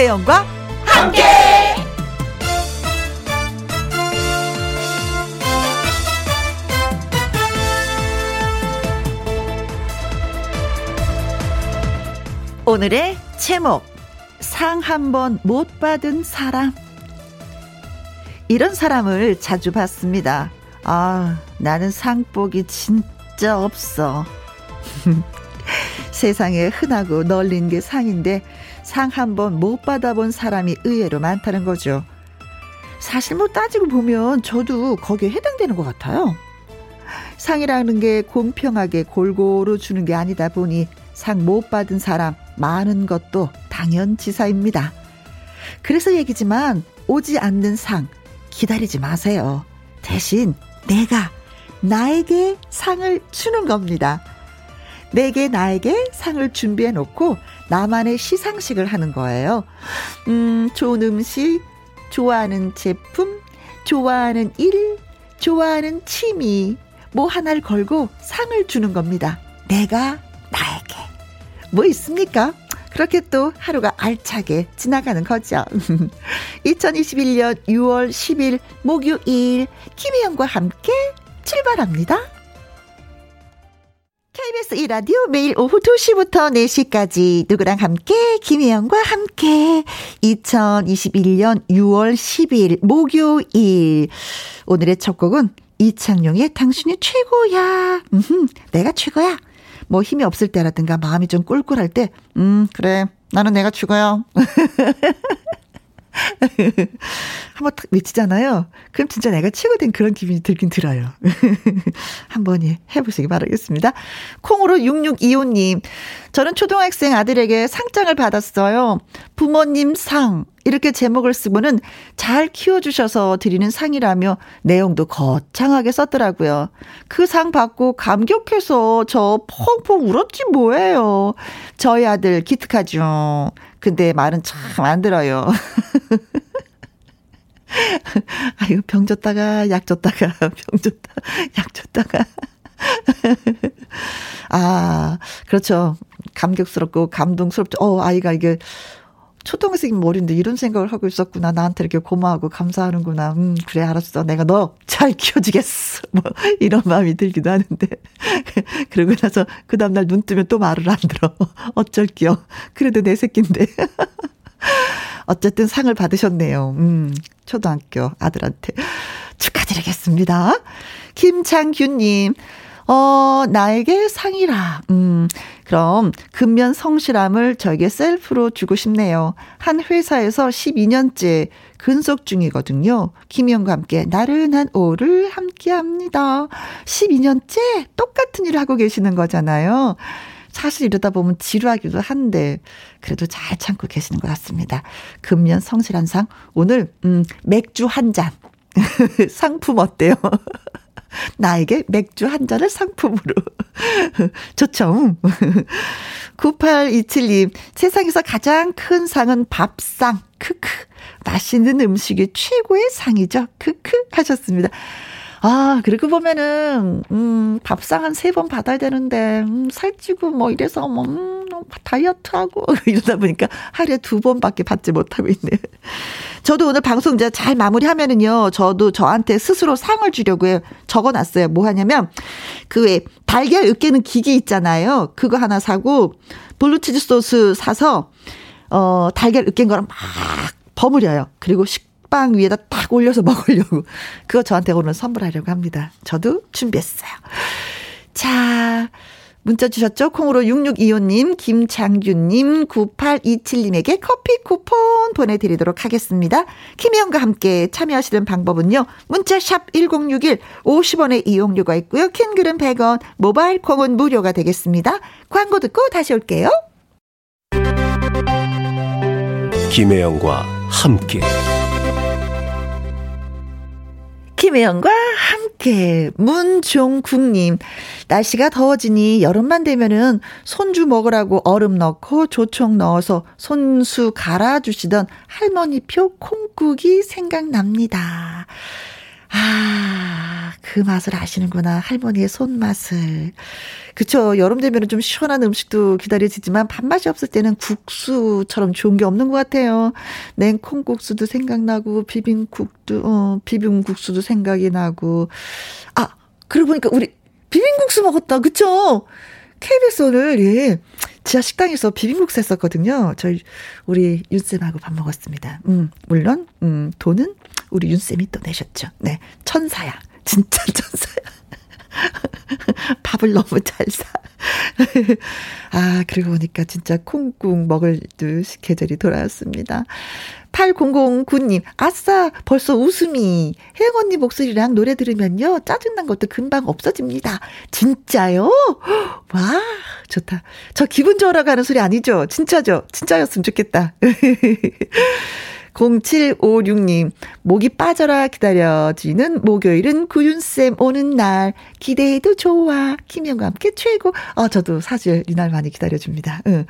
김혜영과 함께. 오늘의 제목 상 한 번 못 받은 사람 이런 사람을 자주 봤습니다. 아, 나는 상복이 진짜 없어. 세상에 흔하고 널린 게 상인데 상 한 번 못 받아본 사람이 의외로 많다는 거죠. 사실 뭐 따지고 보면 저도 거기에 해당되는 것 같아요. 상이라는 게 공평하게 골고루 주는 게 아니다 보니 상 못 받은 사람 많은 것도 당연지사입니다. 그래서 얘기지만 오지 않는 상 기다리지 마세요. 대신 내가 나에게 상을 주는 겁니다. 내게 나에게 상을 준비해 놓고 나만의 시상식을 하는 거예요. 음, 좋은 음식, 좋아하는 제품, 좋아하는 일, 좋아하는 취미, 뭐 하나를 걸고 상을 주는 겁니다. 내가 나에게. 뭐 있습니까? 그렇게 또 하루가 알차게 지나가는 거죠. 2021년 6월 10일 목요일 김혜영과 함께 출발합니다. KBS 1라디오 매일 오후 2시부터 4시까지 누구랑 함께 김혜영과 함께 2021년 6월 10일 목요일 오늘의 첫 곡은 이창용의 당신이 최고야. 음흠, 내가 최고야. 뭐 힘이 없을 때라든가 마음이 좀 꿀꿀할 때, 음, 그래. 나는 내가 죽어요. 한번 탁 외치잖아요. 그럼 진짜 내가 최고된 그런 기분이 들긴 들어요. 한번 해보시기 바라겠습니다. 콩으로 6625님. 저는 초등학생 아들에게 상장을 받았어요. 부모님 상. 이렇게 제목을 쓰고는 잘 키워주셔서 드리는 상이라며 내용도 거창하게 썼더라고요. 그 상 받고 감격해서 저 펑펑 울었지 뭐예요. 저희 아들 기특하죠. 근데 말은 참 안 들어요. 아유, 병 줬다가, 약 줬다가, 병 줬다, 약 줬다가. 아, 그렇죠. 감격스럽고 감동스럽죠. 어, 아이가 이게 초등학생 머리인데 이런 생각을 하고 있었구나. 나한테 이렇게 고마워하고 감사하는구나. 음, 그래, 알았어. 내가 너 잘 키워주겠어. 뭐, 이런 마음이 들기도 하는데. 그러고 나서 그 다음날 눈 뜨면 또 말을 안 들어. 어쩔게요. 그래도 내 새끼인데. 어쨌든 상을 받으셨네요. 음, 초등학교 아들한테. 축하드리겠습니다. 김창규님, 어, 나에게 상이라. 음, 그럼 근면 성실함을 저에게 셀프로 주고 싶네요. 한 회사에서 12년째 근속 중이거든요. 김희영과 함께 나른한 오를 함께 합니다. 12년째 똑같은 일을 하고 계시는 거잖아요. 사실 이러다 보면 지루하기도 한데 그래도 잘 참고 계시는 것 같습니다. 근면 성실한 상 오늘 음 맥주 한 잔 상품 어때요? 나에게 맥주 한 잔을 상품으로. 좋죠. 9827님, 세상에서 가장 큰 상은 밥상. 크크. 맛있는 음식이 최고의 상이죠. 크크. 하셨습니다. 아, 그리고 보면은, 음, 밥상 한 세 번 받아야 되는데, 음, 살찌고 뭐 이래서 뭐, 음, 다이어트하고 이러다 보니까 하루에 두 번밖에 받지 못하고 있네. 저도 오늘 방송 이제 잘 마무리하면은요, 저도 저한테 스스로 상을 주려고. 적어 놨어요. 뭐 하냐면, 그 왜, 달걀 으깨는 기계 있잖아요. 그거 하나 사고, 블루치즈 소스 사서, 어, 달걀 으깬 거랑 막 버무려요. 그리고 식 빵 위에다 딱 올려서 먹으려고. 그거 저한테 오늘 선물하려고 합니다. 저도 준비했어요. 자, 문자 주셨죠? 콩으로 6625님, 김장균님, 9827님에게 커피 쿠폰 보내드리도록 하겠습니다. 김혜영과 함께 참여하시는 방법은요. 문자샵 1061, 50원의 이용료가 있고요. 킹글은 100원, 모바일 콩은 무료가 되겠습니다. 광고 듣고 다시 올게요. 김혜영과 함께. 김혜영과 함께 문종국님 날씨가 더워지니 여름만 되면은 손주 먹으라고 얼음 넣고 조청 넣어서 손수 갈아주시던 할머니표 콩국이 생각납니다. 아, 그 맛을 아시는구나. 할머니의 손맛을. 그쵸. 여름 되면 좀 시원한 음식도 기다려지지만 밥맛이 없을 때는 국수처럼 좋은 게 없는 것 같아요. 냉콩국수도 생각나고, 비빔국도, 어, 비빔국수도 생각이 나고. 아, 그러고 보니까 우리 비빔국수 먹었다. 그쵸? KBS 오늘, 예. 지하 식당에서 비빔국수 했었거든요. 저희, 우리 윤쌤하고 밥 먹었습니다. 음, 물론, 음, 돈은 우리 윤쌤이 또 내셨죠. 네. 천사야. 진짜 천사야. 밥을 너무 잘 사. 아, 그리고 보니까 진짜 콩국 먹을 듯 계절이 돌아왔습니다. 8009님, 아싸, 벌써 웃음이. 혜영 언니 목소리랑 노래 들으면요, 짜증난 것도 금방 없어집니다. 진짜요? 와, 좋다. 저 기분 좋으러 가는 소리 아니죠? 진짜죠? 진짜였으면 좋겠다. 0756님, 목이 빠져라 기다려지는 목요일은 구윤쌤 오는 날. 기대해도 좋아. 김영과 함께 최고. 어, 저도 사실 이날 많이 기다려줍니다. 응.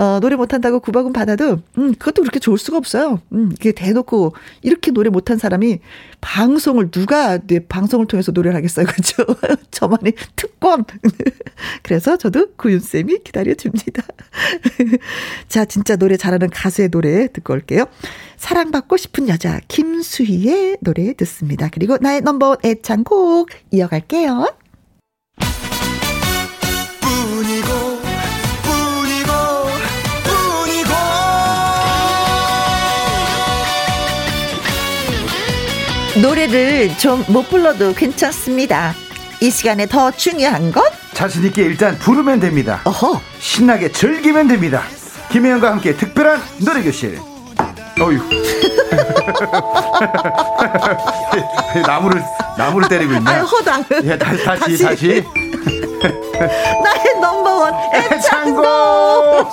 어, 노래 못한다고 구박은 받아도, 음, 그것도 그렇게 좋을 수가 없어요. 음, 이게 대놓고 이렇게 노래 못한 사람이 방송을 누가 내 방송을 통해서 노래를 하겠어요. 그죠? 저만의 특권. 그래서 저도 구윤 쌤이 기다려 줍니다. 자, 진짜 노래 잘하는 가수의 노래 듣고 올게요. 사랑받고 싶은 여자 김수희의 노래 듣습니다. 그리고 나의 넘버원 애창곡 이어갈게요. 노래를 좀 못 불러도 괜찮습니다. 이 시간에 더 중요한 건 자신 있게 일단 부르면 됩니다. 어허. 신나게 즐기면 됩니다. 김혜영과 함께 특별한 노래 교실. 어휴. 나무를 나무를 때리고 있네. 아유 허당. 예, 다시 다시 다시. 다시. 나의 넘버원 애창곡.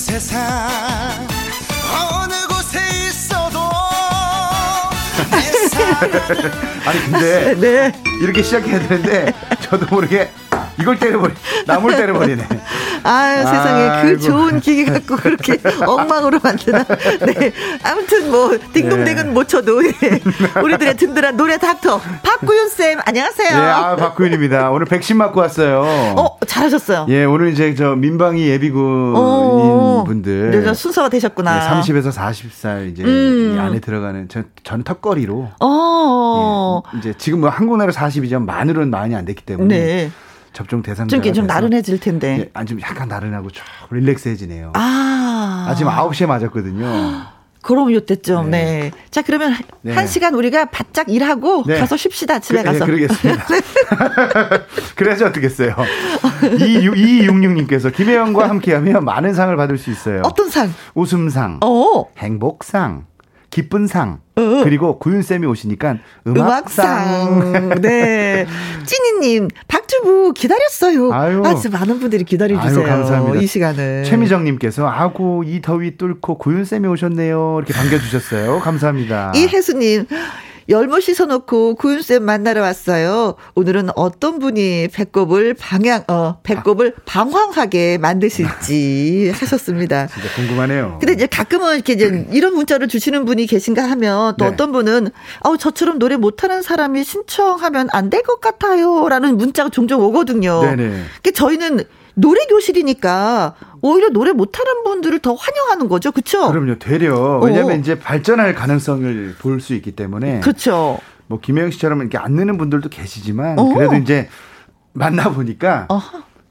세상 어느 곳에 있어도 아니 근데 네. 이렇게 시작해야 되는데 저도 모르게 이걸 때려버리, 나물 때려버리네. 아유, 세상에. 그 아이고. 그 좋은 기계 갖고 그렇게 엉망으로 만드나. 네. 아무튼 뭐, 딩동댕은 네. 못 쳐도, 네. 우리들의 든든한 노래 닥터. 박구윤쌤, 안녕하세요. 네, 아, 박구윤입니다. 오늘 백신 맞고 왔어요. 어, 잘하셨어요. 예, 오늘 이제 저 민방위 예비군인 어, 분들. 네, 순서가 되셨구나. 네, 30에서 40살 이제 음. 안에 들어가는 전, 전 턱걸이로. 어. 예, 이제 지금 뭐 한국 나라 42점 만으로는 많이 안 됐기 때문에. 네. 접종 대상자 좀, 좀 나른해질 텐데. 예, 아, 좀 약간 나른하고 좀 릴렉스해지네요. 아. 아침 9시에 맞았거든요. 그럼 요때쯤, 네. 네. 자, 그러면 네. 한 시간 우리가 바짝 일하고 네. 가서 쉽시다, 집에 그, 가서. 네, 그러겠습니다. 그래야지 어떻겠어요. 2266님께서 김혜영과 함께 하면 많은 상을 받을 수 있어요. 어떤 상? 웃음상, 어. 행복상, 기쁜 상, 어. 그리고 구윤 쌤이 오시니까 음악상. 음악상. 네. 찐이님, 박주부 기다렸어요. 아유. 아주 많은 분들이 기다려주세요. 아유, 감사합니다. 이 시간을. 최미정님께서, 아고, 이 더위 뚫고 구윤 쌤이 오셨네요. 이렇게 반겨주셨어요. 감사합니다. 이혜수님, 열무 씻어놓고 구윤쌤 만나러 왔어요. 오늘은 어떤 분이 배꼽을 방향, 어, 배꼽을 방황하게 만드실지 하셨습니다. 진짜 궁금하네요. 근데 이제 가끔은 이렇게 이제 이런 문자를 주시는 분이 계신가 하면 또 네. 어떤 분은, 어, 저처럼 노래 못하는 사람이 신청하면 안 될 것 같아요. 라는 문자가 종종 오거든요. 네네. 그러니까 저희는 노래 교실이니까 오히려 노래 못하는 분들을 더 환영하는 거죠, 그렇죠? 그럼요, 되려. 왜냐하면 어. 이제 발전할 가능성을 볼 수 있기 때문에. 그렇죠. 뭐 김혜영 씨처럼 이렇게 안 느는 분들도 계시지만 어. 그래도 이제 만나 보니까.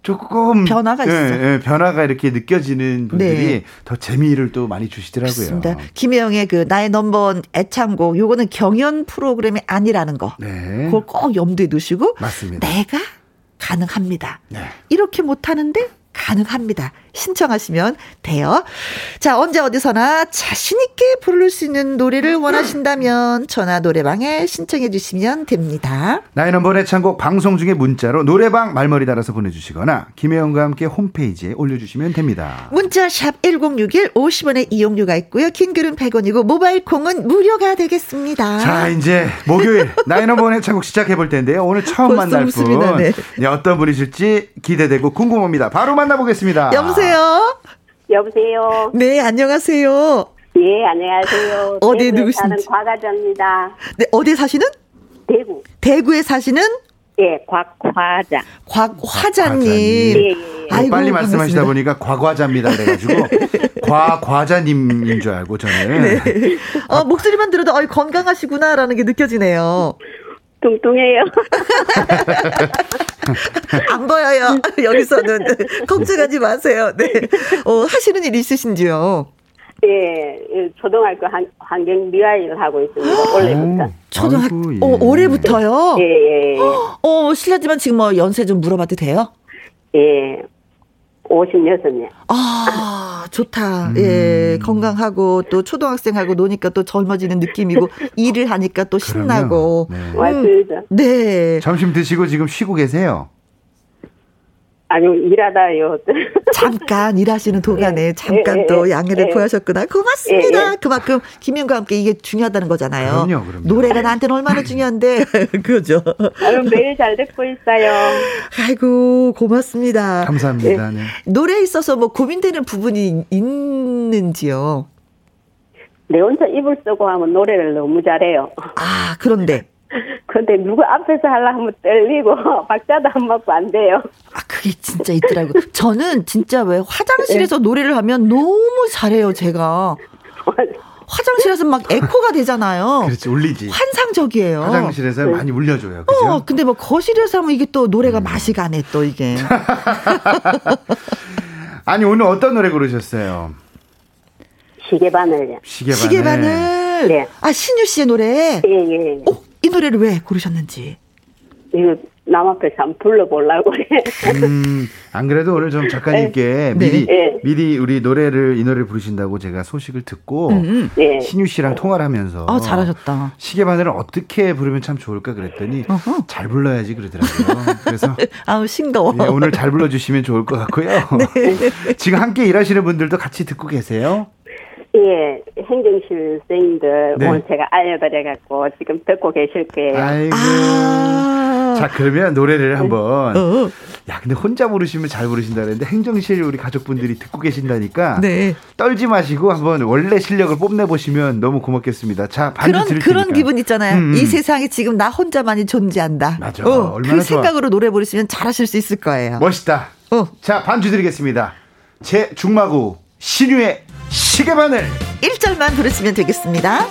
조금 변화가 예, 있어. 예, 변화가 이렇게 느껴지는 분들이 네. 더 재미를 또 많이 주시더라고요. 그렇습니다. 김혜영의 그 나의 넘버원 애창곡 요거는 경연 프로그램이 아니라는 거. 네. 그걸 꼭 염두에 두시고 맞습니다. 내가 가능합니다. 네. 이렇게 못하는데 가능합니다. 신청하시면 돼요. 자, 언제 어디서나 자신있게 부를 수 있는 노래를 원하신다면 전화 노래방에 신청해 주시면 됩니다. 넘버의 창곡 방송 중에 문자로 노래방 말머리 달아서 보내주시거나 김혜영과 함께 홈페이지에 올려주시면 됩니다. 문자 샵 1061 50원의 이용료가 있고요. 긴 글은 100원이고 모바일 콩은 무료가 되겠습니다. 자, 이제 목요일 넘버의 창곡 시작해 볼 텐데요. 오늘 처음 만날 분 네. 어떤 분이실지 기대되고 궁금합니다. 바로 만나보겠습니다. 여보세요? 여보세요. 네, 안녕하세요. 예, 안녕하세요. 어디 누구신지? 사는 곽화자입니다. 네, 어디 사시는? 대구. 대구에 사시는? 예, 곽화자. 곽화자님. 예, 예, 예. 아이고, 빨리 말씀하시다 보니까 곽화자입니다. 그래가지고 곽화자님인 줄 알고 저는. 네. 어, 목소리만 들어도 어, 건강하시구나라는 게 느껴지네요. 뚱뚱해요. 안 보여요. 여기서는 걱정하지 마세요. 네. 어, 하시는 일 있으신지요? 예, 초등학교 환경 미화일을 하고 있습니다. 올해부터. 초등학교 예. 어, 올해부터요? 예, 예. 어, 실례지만 지금 뭐 연세 좀 물어봐도 돼요? 예. 56년. 아, 좋다. 음. 예, 건강하고 또 초등학생하고 노니까 또 젊어지는 느낌이고 일을 하니까 또 신나고. 네. 음. 맞습니다. 네. 점심 드시고 지금 쉬고 계세요? 아니요, 일하다요. 잠깐 일하시는 도간에 예, 잠깐 예, 또 예, 양해를 예, 구하셨구나. 고맙습니다. 예, 그만큼 김현과 함께 이게 중요하다는 거잖아요. 그럼요, 그럼요. 노래가 나한테는 얼마나 중요한데. 그죠? 아유, 매일 잘 듣고 있어요. 아이고, 고맙습니다. 감사합니다. 네. 노래에 있어서 뭐 고민되는 부분이 있는지요? 내 혼자 입을 쓰고 하면 노래를 너무 잘해요. 아, 그런데. 근데 누구 앞에서 하려 하면 떨리고 박자도 안 맞고 안 돼요. 아 그게 진짜 있더라고. 저는 진짜 왜 화장실에서 네. 노래를 하면 너무 잘해요 제가. 화장실에서 막 에코가 되잖아요. 그렇지, 울리지. 환상적이에요. 화장실에서 네. 많이 울려줘요. 그죠? 어, 근데 뭐 거실에서 하면 이게 또 노래가 음. 맛이 가네, 또 이게. 아니, 오늘 어떤 노래 고르셨어요? 시계바늘요. 시계바늘. 시계바늘. 네. 아, 신유 씨의 노래? 예, 예. 어, 이 노래를 왜 고르셨는지. 이거 남 앞에서 한번 불러보려고 해. 음, 안 그래도 오늘 좀 작가님께 네. 미리, 네. 미리 우리 노래를, 이 노래를 부르신다고 제가 소식을 듣고, 음. 네. 신유 씨랑 통화를 하면서. 아, 잘하셨다. 시계 바늘을 어떻게 부르면 참 좋을까 그랬더니, 어허. 잘 불러야지 그러더라고요. 그래서. 아우, 싱거워. 예, 오늘 잘 불러주시면 좋을 것 같고요. 네. 지금 함께 일하시는 분들도 같이 듣고 계세요? 예, 행정실생들 네. 오늘 제가 알려드려갖고 지금 듣고 계실 거예요. 아이고. 아~ 자, 그러면 노래를 한번. 어. 야, 근데 혼자 부르시면 잘 부르신다 그랬는데 행정실 우리 가족분들이 듣고 계신다니까. 네. 떨지 마시고 한번 원래 실력을 뽐내보시면 너무 고맙겠습니다. 자, 반주 그런, 드릴 그런 기분 있잖아요. 음, 음. 이 세상에 지금 나 혼자만이 존재한다. 맞아. 어, 얼마나 그 좋아. 생각으로 노래 부르시면 잘하실 수 있을 거예요. 멋있다. 어. 자, 반주 드리겠습니다. 제 중마구 신유의 시계바늘. 1절만 부르시면 되겠습니다.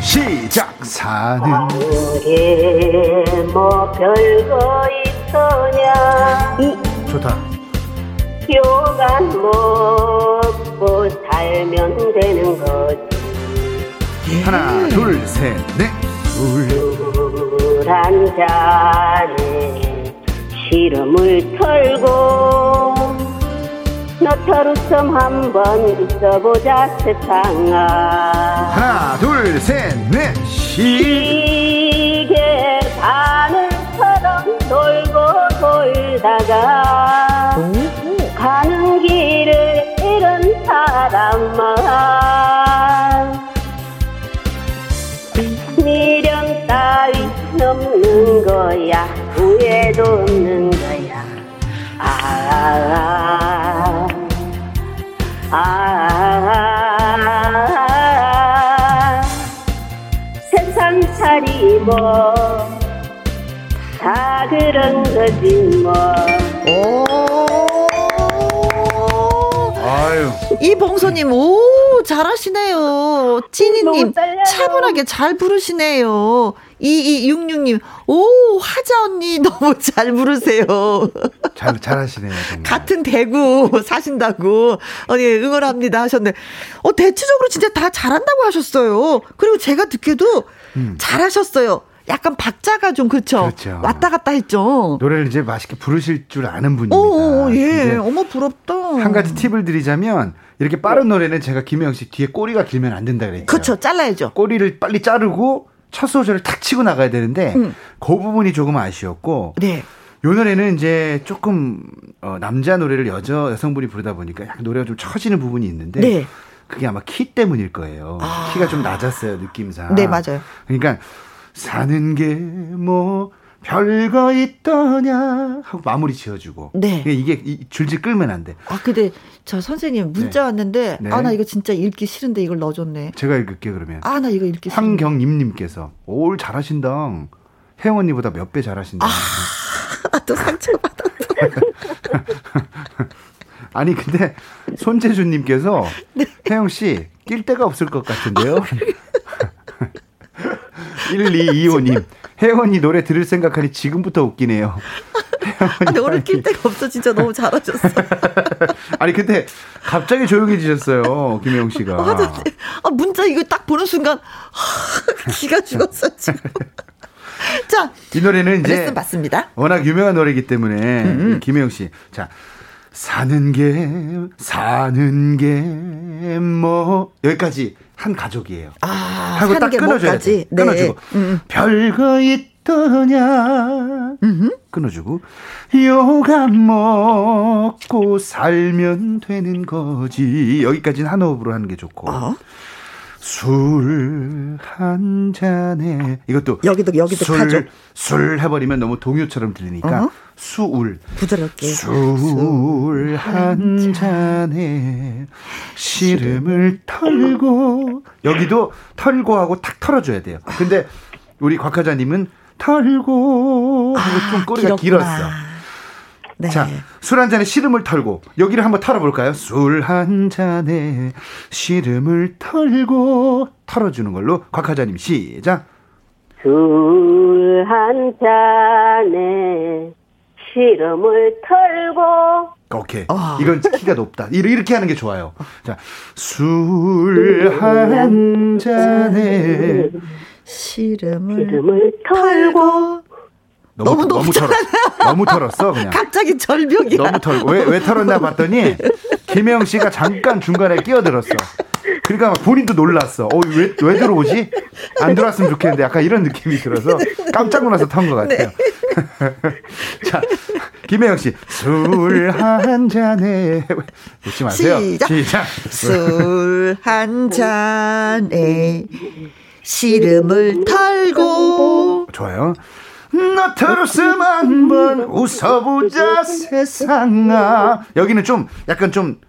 시작. 사는 뭐 별거 있더냐? 오 좋다. 요간 먹고 살면 되는 거지 하나, 둘, 셋, 넷. 술한 잔에 시름을 털고 너처럼 한번 있어보자 세상아. 하나 둘 셋 넷. 시계 바늘처럼 돌고 돌다가 가는 길을 잃은 사람만 따위 넘는 거야 후회도 없는 거야 아, 아, 아, 세상 차리고 다 그런 거지 뭐 아유. 이봉소님, 오, 잘하시네요. 찐이님, 차분하게 잘 부르시네요. 2266님, 오, 화자 언니 너무 잘 부르세요. 잘, 잘하시네요. 정말. 같은 대구 사신다고, 어, 예, 응원합니다 하셨네. 어, 대체적으로 진짜 다 잘한다고 하셨어요. 그리고 제가 듣기에도 음. 잘하셨어요. 약간 박자가 좀 그렇죠. 그렇죠. 왔다 갔다 했죠. 노래를 이제 맛있게 부르실 줄 아는 분입니다. 오, 예. 어머 부럽다. 한 가지 팁을 드리자면 이렇게 빠른 노래는 제가 김혜영 씨 뒤에 꼬리가 길면 안 된다 그랬죠. 그렇죠. 잘라야죠. 꼬리를 빨리 자르고 첫 소절을 탁 치고 나가야 되는데 음. 그 부분이 조금 아쉬웠고 네. 요 노래는 이제 조금 어, 남자 노래를 여자 여성분이 부르다 보니까 약간 노래가 좀 처지는 부분이 있는데 네. 그게 아마 키 때문일 거예요. 아. 키가 좀 낮았어요, 느낌상. 네, 맞아요. 그러니까 사는 게 뭐 별거 있더냐 하고 마무리 지어주고. 네. 이게 줄줄 끌면 안 돼. 아 근데 저 선생님 문자 네. 왔는데 네. 아나 이거 진짜 읽기 싫은데 이걸 넣어줬네. 제가 읽을게 그러면. 아 나 이거 읽기 싫어. 황경님님께서 올 잘하신다. 혜영 언니보다 몇 배 잘하신다. 아, 또 상처받았다. 아니 근데 손재주님께서 네. 혜영 씨 낄 데가 없을 것 같은데요. 1225님 혜원이 노래 들을 생각하니 지금부터 웃기네요. 근데 오늘 낄 데가 없어 진짜 너무 잘하셨어. 아니 근데 갑자기 조용해지셨어요 김혜영 씨가. 맞아. 아 문자 이거 딱 보는 순간 기가 죽었어 지금. 자, 이 노래는 이제 맞습니다. 워낙 유명한 노래이기 때문에 음음. 김혜영 씨, 자 사는 게 사는 게 뭐 여기까지 한 가족이에요. 아, 하고 딱 끊어줘야 돼. 네. 끊어주고 음. 별거 있더냐 음흠. 끊어주고 요감 먹고 살면 되는 거지 여기까지는 한 호흡으로 하는 게 좋고 어? 술한 잔에 이것도 여기도 여기도 술, 가족 술 해버리면 너무 동요처럼 들리니까 어? 수울 부드럽게 술 한 잔에 시름을 털고 여기도 털고 하고 탁 털어줘야 돼요. 근데 우리 곽하자님은 털고 하고 좀 아, 꼬리가 길었어. 네. 자, 술 한 잔에 시름을 털고 여기를 한번 털어볼까요? 술 한 잔에 시름을 털고 털어주는 걸로 곽하자님 시작. 술 한 잔에 시름을 털고 오케이. 아. 이건 키가 높다. 이렇게 하는 게 좋아요. 자, 술 한 잔에 시름을, 시름을 털고 너무, 너무, 너무 털어. 너무 털었어, 그냥. 갑자기 절벽이야. 너무 털고. 왜, 왜 털었나 봤더니, 김혜영 씨가 잠깐 중간에 끼어들었어. 그러니까 본인도 놀랐어. 어, 왜, 왜 들어오지? 안 들어왔으면 좋겠는데 약간 이런 느낌이 들어서 깜짝 놀라서 턴것 같아요. 네. 자, 김혜영 씨, 술 한 잔에. 웃지 마세요. 시작. 시작. 술 한 잔에 시름을 털고. 좋아요. 나타로스 한번 웃어보자 세상아 여기는 좀 약간 좀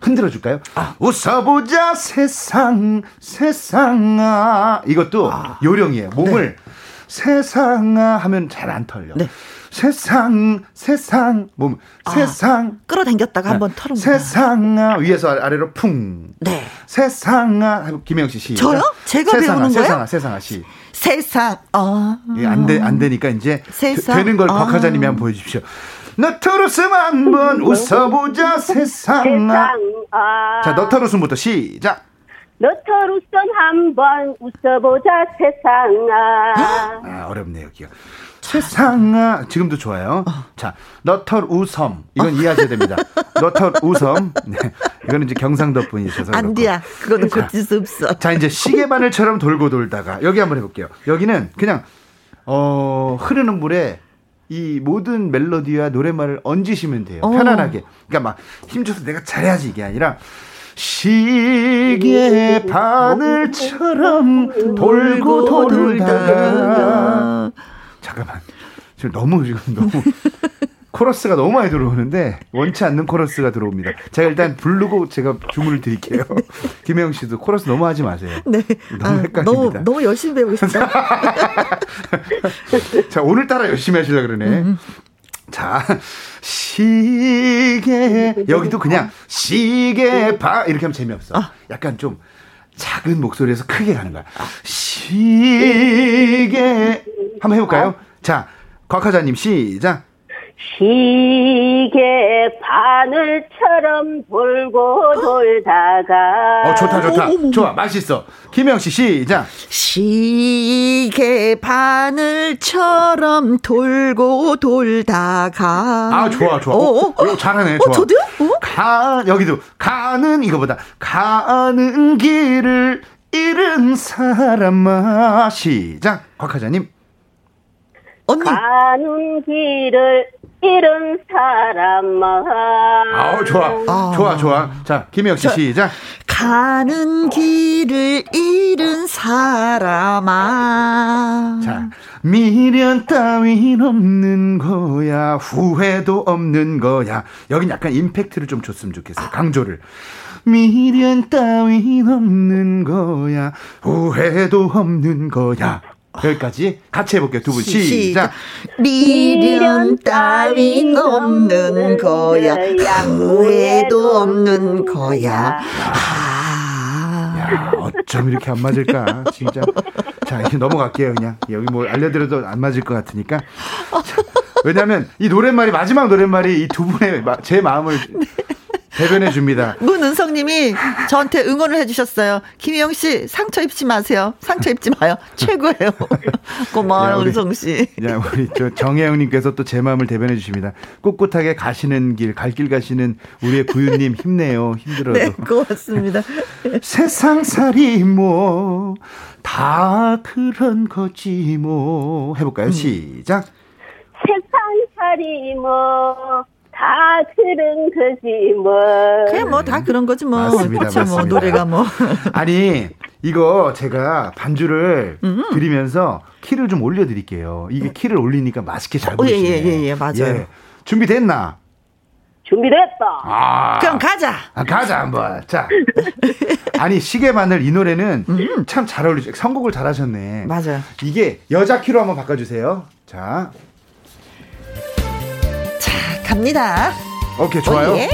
흔들어 줄까요? 아. 웃어보자 세상 세상아 이것도 아. 요령이에요 몸을 네. 세상아 하면 잘 안 털려 네. 세상 세상 몸 아, 세상 끌어당겼다가 한번 털어 세상아 위에서 아래로 풍 네. 세상아 김영 씨 시. 저요? 제가 세상아, 배우는 거예요? 세상아 세상아 시. 세상 어. 안돼 안 되니까 이제 세상. 되, 는걸 박 하자님이 한번 보여 주십시오. 너트루스 한번 웃어보자 세상아. 세상 아. 자 너트루스부터 시작. 너터루선 한번 웃어보자 세상아. 아 어렵네요 기억. 세상아 지금도 좋아요. 어. 자 너털 우섬 이건 어. 이해하셔야 됩니다. 너털 우섬 네 이거는 이제 경상도 분이셔서 안디야 그거는 고칠 수 없어. 자 이제 시계 바늘처럼 돌고 돌다가 여기 한번 해볼게요. 여기는 그냥 어 흐르는 물에 이 모든 멜로디와 노래말을 얹으시면 돼요. 어. 편안하게. 그러니까 막 힘줘서 내가 잘해야지 이게 아니라 시계 바늘처럼 돌고 돌다가 잠깐만. 지금 너무 지금 너무 코러스가 너무 많이 들어오는데 원치 않는 코러스가 들어옵니다. 제가 일단 부르고 제가 주문을 드릴게요. 김혜영 씨도 코러스 너무 하지 마세요. 네. 너무 아, 헷갈립니다. 너무, 너무 열심히 배우고 있습니다. 자, 오늘따라 열심히 하시려 그러네. 음. 음. 자, 시계 여기도 그냥 시계 바 이렇게 하면 재미없어. 아. 약간 좀 작은 목소리에서 크게 가는 거야. 시계 한번 해볼까요? 자, 곽하자님 시작. 시계 바늘처럼 돌고 돌다가. 어 좋다 좋다. 좋아 맛있어. 김영 씨 시작. 시계 바늘처럼 돌고 돌다가. 아 좋아 좋아. 어, 어, 어, 잘하네 어, 좋아. 저도요? 어? 가 여기도. 가는 이거보다 가는 길을 잃은 사람아 시작. 곽하자님. 언니. 가는 길을 잃은 사람아. 아우 좋아, 아. 좋아, 좋아. 자 김혜영 씨 시작. 가는 길을 잃은 사람아. 자, 미련 따윈 없는 거야. 후회도 없는 거야. 여긴 약간 임팩트를 좀 줬으면 좋겠어요. 강조를. 미련 따윈 없는 거야. 후회도 없는 거야. 여기까지 같이 해볼게요. 두 분 시작. 미련 따윈 없는 거야. 후회도 없는 거야. 야, 어쩜 이렇게 안 맞을까? 진짜. 자, 이제 넘어갈게요, 그냥. 여기 뭐 알려드려도 안 맞을 것 같으니까. 자, 왜냐면 이 노랫말이, 마지막 노랫말이 이 두 분의 제 마음을 네. 대변해 줍니다. 문은성님이 저한테 응원을 해주셨어요. 김희영 씨 상처 입지 마세요. 상처 입지 마요. 최고예요. 고마워요, 은성 씨. 야, 우리 저 정혜영님께서 또 제 마음을 대변해 주십니다. 꿋꿋하게 가시는 길, 갈 길 가시는 우리의 구유님 힘내요. 힘들어도. 네, 고맙습니다. 세상살이 뭐 다 그런 거지 뭐 해볼까요? 음. 시작. 세상살이 뭐. 다 그런 거지 뭐. 그냥 뭐 다 그런 거지 뭐. 맞습니다. 그쵸, 뭐 맞습니다. 뭐 노래가 뭐. 아니 이거 제가 반주를 음. 드리면서 키를 좀 올려드릴게요. 이게 키를 올리니까 맛있게 잘 부르시네. 예예예 예, 예, 맞아요. 예. 준비됐나? 준비됐다. 아, 그럼 가자. 아, 가자 한번. 자, 아니 시계 바늘 이 노래는 음. 참잘 어울리죠. 선곡을 잘하셨네. 맞아요. 이게 여자 키로 한번 바꿔주세요. 자, 갑니다. 오케이, 좋아요. 예.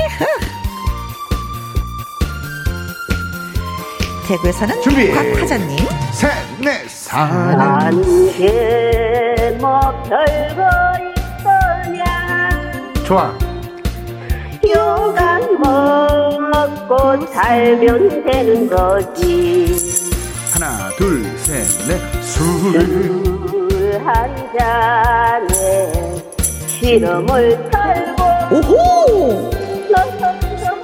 대구에서는 준비. 곽화자님. 셋, 넷, 사는 게뭐 별거 있더냐. 좋아. 요강 먹고 살면 되는 거지. 하나, 둘, 셋, 넷, 술. 한 잔에 실험을 오호!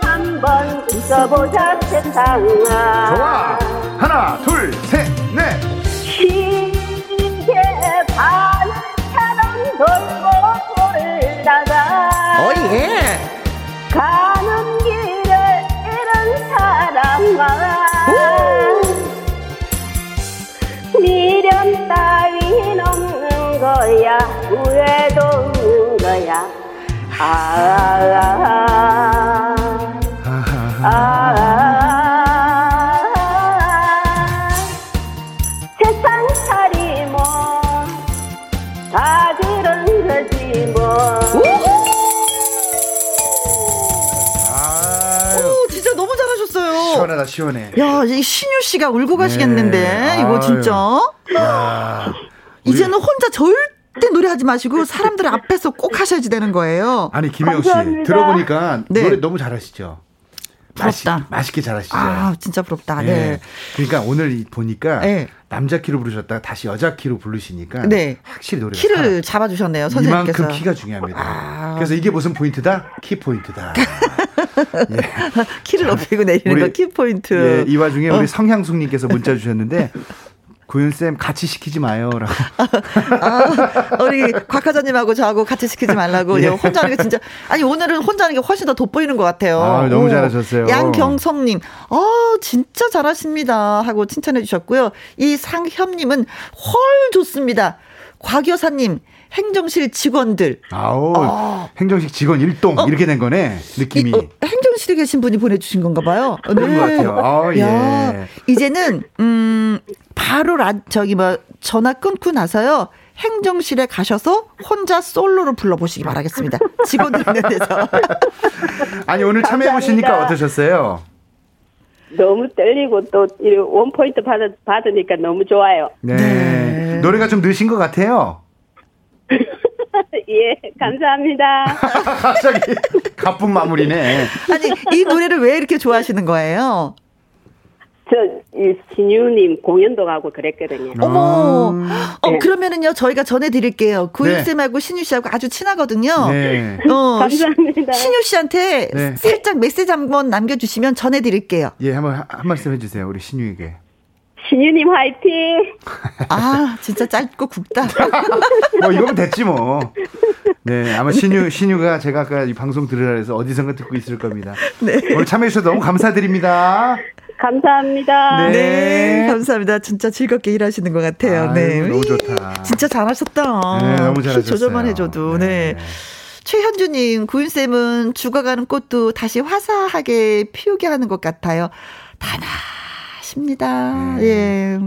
한번 웃어보자 세상아 좋아. 하나 둘셋넷. 시계 바늘처럼 돌고 돌다가 어예. 가는 길을 잃은 사람아 미련 따윈 없는 거야. 후회도 아, 아, 아, 아, 세상 살이 뭐다 그런 거지 뭐 진짜 너무 잘하셨어요. 시원하다 시원해. 야, 이 신유 씨가 울고 가시겠는데 네. 이거 진짜. 야, 이제는 혼자 절대 절대 노래하지 마시고 사람들 앞에서 꼭 하셔야지 되는 거예요. 아니 김혜영 씨 들어보니까 네. 노래 너무 잘하시죠. 부럽다. 맛있, 게 잘하시죠. 아 진짜 부럽다. 네. 네. 그러니까 오늘 보니까 네. 남자 키로 부르셨다가 다시 여자 키로 부르시니까 네. 확실히 노래 키를 살아. 잡아주셨네요 선생님께서. 이만큼 키가 중요합니다. 아. 그래서 이게 무슨 포인트다? 키 포인트다. 예. 키를 높이고 내리는 거 키 포인트. 예, 이 와중에 우리 어. 성향숙님께서 문자 주셨는데 구윤쌤 같이 시키지 마요라고. 아, 우리 곽하자님하고 저하고 같이 시키지 말라고. 예. 혼자 하는 게 진짜. 아니, 오늘은 혼자 하는 게 훨씬 더 돋보이는 것 같아요. 아, 너무 오. 잘하셨어요. 양경성님, 어, 진짜 잘하십니다. 하고 칭찬해 주셨고요. 이 상협님은 헐 좋습니다. 곽여사님, 행정실 직원들. 아우, 어. 행정실 직원 일동 어. 이렇게 된 거네 느낌이. 이, 어, 행정실에 계신 분이 보내주신 건가 봐요. 네. 그런 것 같아요. 아, 예. 이제는 음 바로 라, 저기 뭐 전화 끊고 나서요. 행정실에 가셔서 혼자 솔로로 불러보시기 바라겠습니다. 직원들 있는 데서. 아니 오늘 참여해 보시니까 어떠셨어요? 너무 떨리고 또 원포인트 받, 받으니까 너무 좋아요. 네. 네. 노래가 좀 느신 것 같아요. 예, 감사합니다. 갑자기 가쁜 마무리네. 아니, 이 노래를 왜 이렇게 좋아하시는 거예요? 저, 이 신유님 공연도 가고 그랬거든요. 어머, 아. 어, 네. 그러면은요, 저희가 전해드릴게요. 구윤 쌤하고 네. 신유 씨하고 아주 친하거든요. 네. 어, 감사합니다. 신유 씨한테 네. 살짝 메시지 한번 남겨주시면 전해드릴게요. 예, 한번 한 말씀 해주세요. 우리 신유에게. 신유님 화이팅! 아, 진짜 짧고 굵다. 뭐, 이거면 됐지 뭐. 네, 아마 신유, 신유가 제가 아까 이 방송 들으라 해서 어디선가 듣고 있을 겁니다. 네. 오늘 참여해주셔서 너무 감사드립니다. 감사합니다. 네. 네. 감사합니다. 진짜 즐겁게 일하시는 것 같아요. 아유, 네. 너무 좋다. 진짜 잘하셨다. 네, 너무 잘하셨어요. 조절만 해줘도. 네. 네. 최현주님, 구윤쌤은 죽어가는 꽃도 다시 화사하게 피우게 하는 것 같아요. 단 아십니다. 네. 예.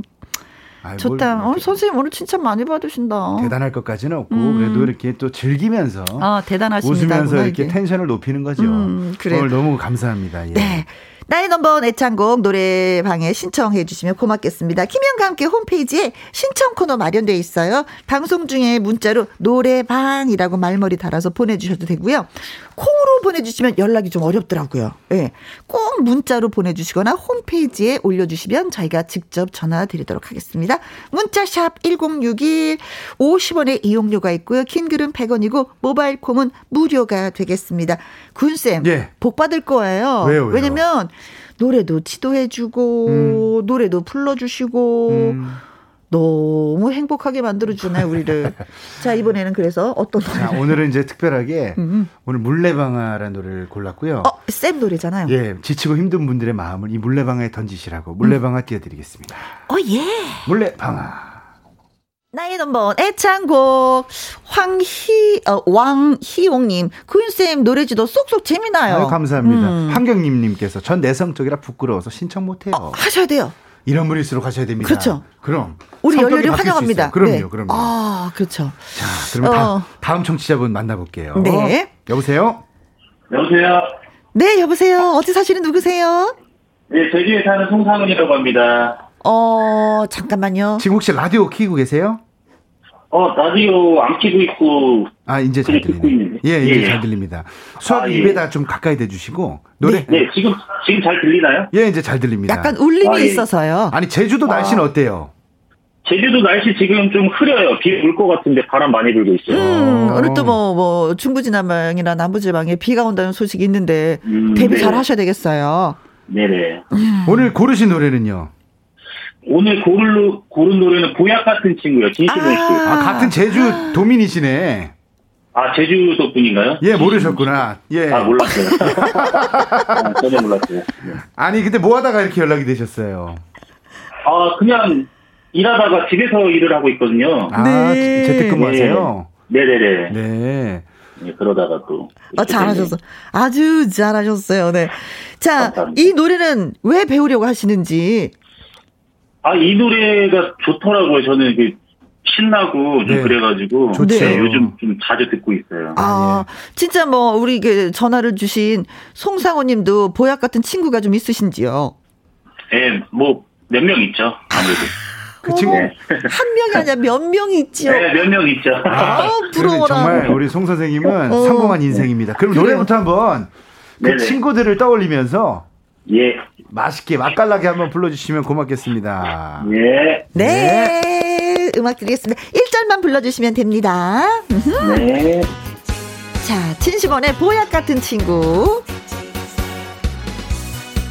아이, 좋다. 어, 선생님 오늘 칭찬 많이 받으신다. 대단할 것까지는 없고 음. 그래도 이렇게 또 즐기면서 아, 대단하십니다. 웃으면서 이렇게 텐션을 높이는 거죠. 음. 오늘 너무 감사합니다. 예. 네. 나의 넘버원 애창곡 노래방에 신청해 주시면 고맙겠습니다. 김현과 함께 홈페이지에 신청 코너 마련되어 있어요. 방송 중에 문자로 노래방이라고 말머리 달아서 보내주셔도 되고요. 콩으로 보내주시면 연락이 좀 어렵더라고요. 예. 네. 꼭 문자로 보내주시거나 홈페이지에 올려주시면 저희가 직접 전화 드리도록 하겠습니다. 문자샵 1061 50원의 이용료가 있고요. 긴 글은 100원이고 모바일 콩은 무료가 되겠습니다. 군쌤, 예. 복 받을 거예요. 왜요, 왜요? 왜냐면 노래도 지도해주고 음. 노래도 불러주시고 음. 너무 행복하게 만들어주나요, 우리를. 자, 이번에는 그래서 어떤? 자, 오늘은 이제 특별하게 음. 오늘 물레방아라는 노래를 골랐고요. 어, 쌤 노래잖아요. 예, 지치고 힘든 분들의 마음을 이 물레방아에 던지시라고 물레방아 음. 띄워드리겠습니다. 어, 예. 물레방아. 나의 넘버 애창곡 황희 어, 왕희용님 구윤쌤 노래지도 쏙쏙 재미나요. 아유, 감사합니다. 음. 환경님님께서 전 내성적이라 부끄러워서 신청 못해요. 어, 하셔야 돼요. 이런 분일수록 하셔야 됩니다. 그렇죠. 그럼 우리 열렬히 환영합니다. 그럼요, 네. 그럼요. 아, 그렇죠. 자, 그러면 어. 다, 다음 청취자분 만나볼게요. 네. 여보세요. 여보세요. 네, 여보세요. 어디 사시는 누구세요? 네, 제주에 사는 송상훈이라고 합니다. 어, 잠깐만요. 지금 혹시 라디오 키고 계세요? 어, 라디오 안 키고 있고. 아, 이제 잘 들리네. 예, 이제 예. 잘 들립니다. 수학 아, 예. 입에다 좀 가까이 대주시고, 노래. 네, 네, 지금, 지금 잘 들리나요? 예, 이제 잘 들립니다. 약간 울림이 아, 예. 있어서요. 아니, 제주도 날씨는 아. 어때요? 제주도 날씨 지금 좀 흐려요. 비 올 것 같은데 바람 많이 불고 있어요. 음, 오늘 또 뭐, 뭐, 중부지방이나 남부지방에 비가 온다는 소식이 있는데, 음, 대비 네. 잘 하셔야 되겠어요. 네네. 음. 오늘 고르신 노래는요? 오늘 고른, 고른 노래는 보약 같은 친구요. 진심원 씨. 아, 아, 같은 제주 도민이시네. 아, 제주도 분인가요? 예, 모르셨구나. 예. 아, 몰랐어요. 아, 전혀 몰랐어요. 네. 아니, 근데 뭐 하다가 이렇게 연락이 되셨어요? 아, 그냥 일하다가 집에서 일을 하고 있거든요. 아, 네. 재택근무 하세요? 네. 네네 네. 네. 네, 그러다가 또. 아, 잘하셨어. 아주 잘하셨어요. 네. 자, 감사합니다. 이 노래는 왜 배우려고 하시는지. 아, 이 노래가 좋더라고요. 저는 그 신나고 좀 네. 그래가지고 좋죠. 네, 요즘 좀 자주 듣고 있어요. 아, 네. 진짜 뭐 우리 그 전화를 주신 송상호님도 보약 같은 친구가 좀 있으신지요? 네, 뭐 몇 명 있죠. 아무래도. 그 친구 네. 한 명이 아니라 몇명 있죠. 네, 몇 명 있죠. 아, 부러워라. 정말 우리 송 선생님은 어. 성공한 인생입니다. 그럼 노래부터 한번 그 네네. 친구들을 떠올리면서 예. 맛있게 맛깔나게 한번 불러주시면 고맙겠습니다. 예. 네. 네. 음악 드리겠습니다. 1절만 불러주시면 됩니다. 네. 자, 진시원의 보약 같은 친구.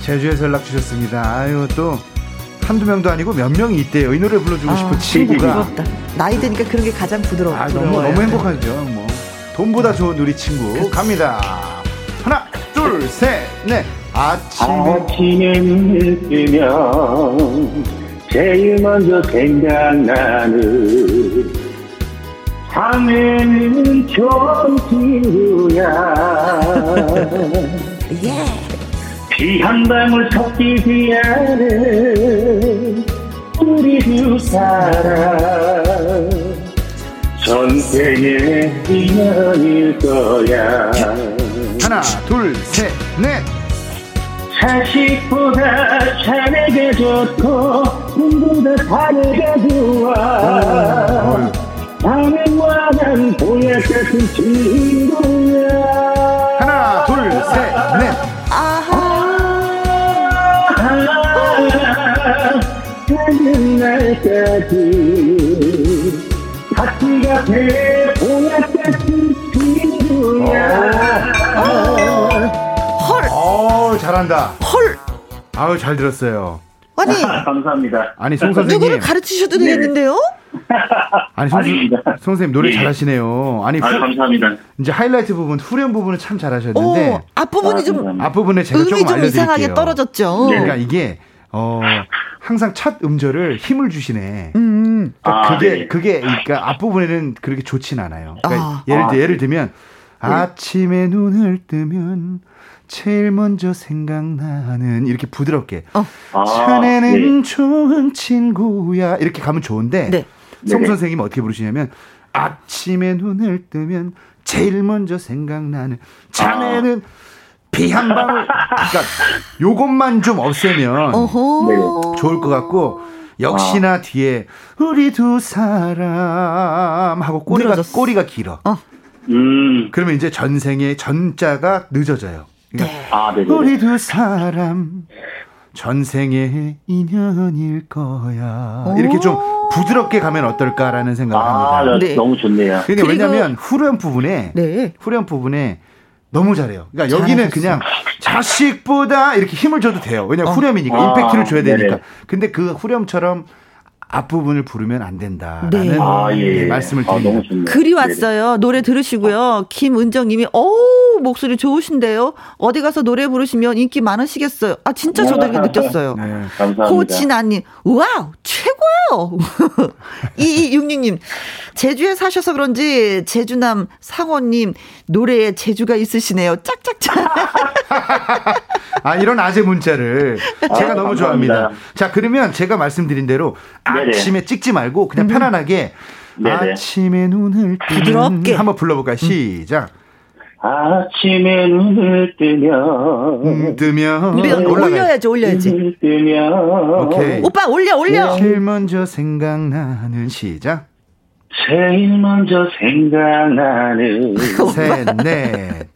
제주에서 연락 주셨습니다. 아유, 또, 한두 명도 아니고 몇 명이 있대요. 이 노래 불러주고 아, 싶은 친구가. 부럽다. 나이 드니까 그런 게 가장 부드러워. 아, 너무, 너무 행복하죠. 뭐. 돈보다 좋은 우리 친구. 그치. 갑니다. 하나, 둘, 셋, 넷. 아침에 눈을 뜨면 제일 먼저 생각나는 밤에는 좋은 친구야. 비 한 방울 섞이지 않은 우리 두 사람. 전생의 인연일 거야. 하나 둘셋넷 자식보다 자네가 좋고 꿈보다 자네가 좋아 나는와 난 보약 같은 친구야 하나 둘셋넷 아하 가는 날까지 같이가 돼 한다. 헐. 아우 잘 들었어요. 아니 감사합니다. 아니 송 선생님 누구를 가르치셔도 네. 되겠는데요? 아니 송, 송 선생님 노래 네. 잘하시네요. 아니 후, 아, 감사합니다. 이제 하이라이트 부분 후렴 부분은 참 잘하셨는데 오, 앞부분이 좀 앞부분에 제가 조금 알려드릴게요. 이상하게 떨어졌죠. 네. 그러니까 이게 어, 항상 첫 음절을 힘을 주시네. 음. 그러니까 아, 그게, 네. 그게, 그러니까 앞부분에는 그렇게 좋진 않아요. 그러니까 아. 예를, 아. 예를 들면, 네. 아침에 눈을 뜨면 제일 먼저 생각나는 이렇게 부드럽게 어. 자네는 네. 좋은 친구야 이렇게 가면 좋은데 네. 송 선생님 어떻게 부르시냐면 아침에 눈을 뜨면 제일 먼저 생각나는 자네는 아. 비한 방울 그러니까 요것만 좀 없애면 어허. 좋을 것 같고 역시나 아. 뒤에 우리 두 사람 하고 꼬리가 늘어졌어. 꼬리가 길어. 어. 음. 그러면 이제 전생의 전자가 늦어져요. 그러니까 네. 아, 우리 두 사람 전생의 인연일 거야. 이렇게 좀 부드럽게 가면 어떨까라는 생각을 아, 합니다. 네. 너무 좋네요. 근데 왜냐면 후렴 부분에 네. 후렴 부분에 너무 잘해요. 그러니까 여기는 그냥 자식보다 이렇게 힘을 줘도 돼요. 왜냐면 어. 후렴이니까 아, 임팩트를 줘야 되니까. 네네. 근데 그 후렴처럼 앞부분을 부르면 안 된다라는 네. 아, 예. 예. 말씀을 아, 드립니다. 아, 글이 왔어요. 노래 들으시고요. 김은정 님이 어 우 목소리 좋으신데요. 어디 가서 노래 부르시면 인기 많으시겠어요. 아 진짜 저도 이렇게 느꼈어요. 네, 감사합니다. 호진아 님. Wow 최고예요. 2266님. 제주에 사셔서 그런지 제주남 상호님 노래에 재주가 있으시네요. 짝짝짝. 아 이런 아재 문자를 제가 아, 너무 좋아합니다. 자 그러면 제가 말씀드린 대로 아침에 찍지 말고 그냥 음. 편안하게 네네. 아침에 눈을 부드럽게 한번 불러볼까요? 시작. 아침에 눈을 뜨면 음, 뜨면 올려야지 올려야지. 뜨면 오케이. 오빠 올려 올려. 제일 먼저 생각나는 시작. 제일 먼저 생각나는 셋넷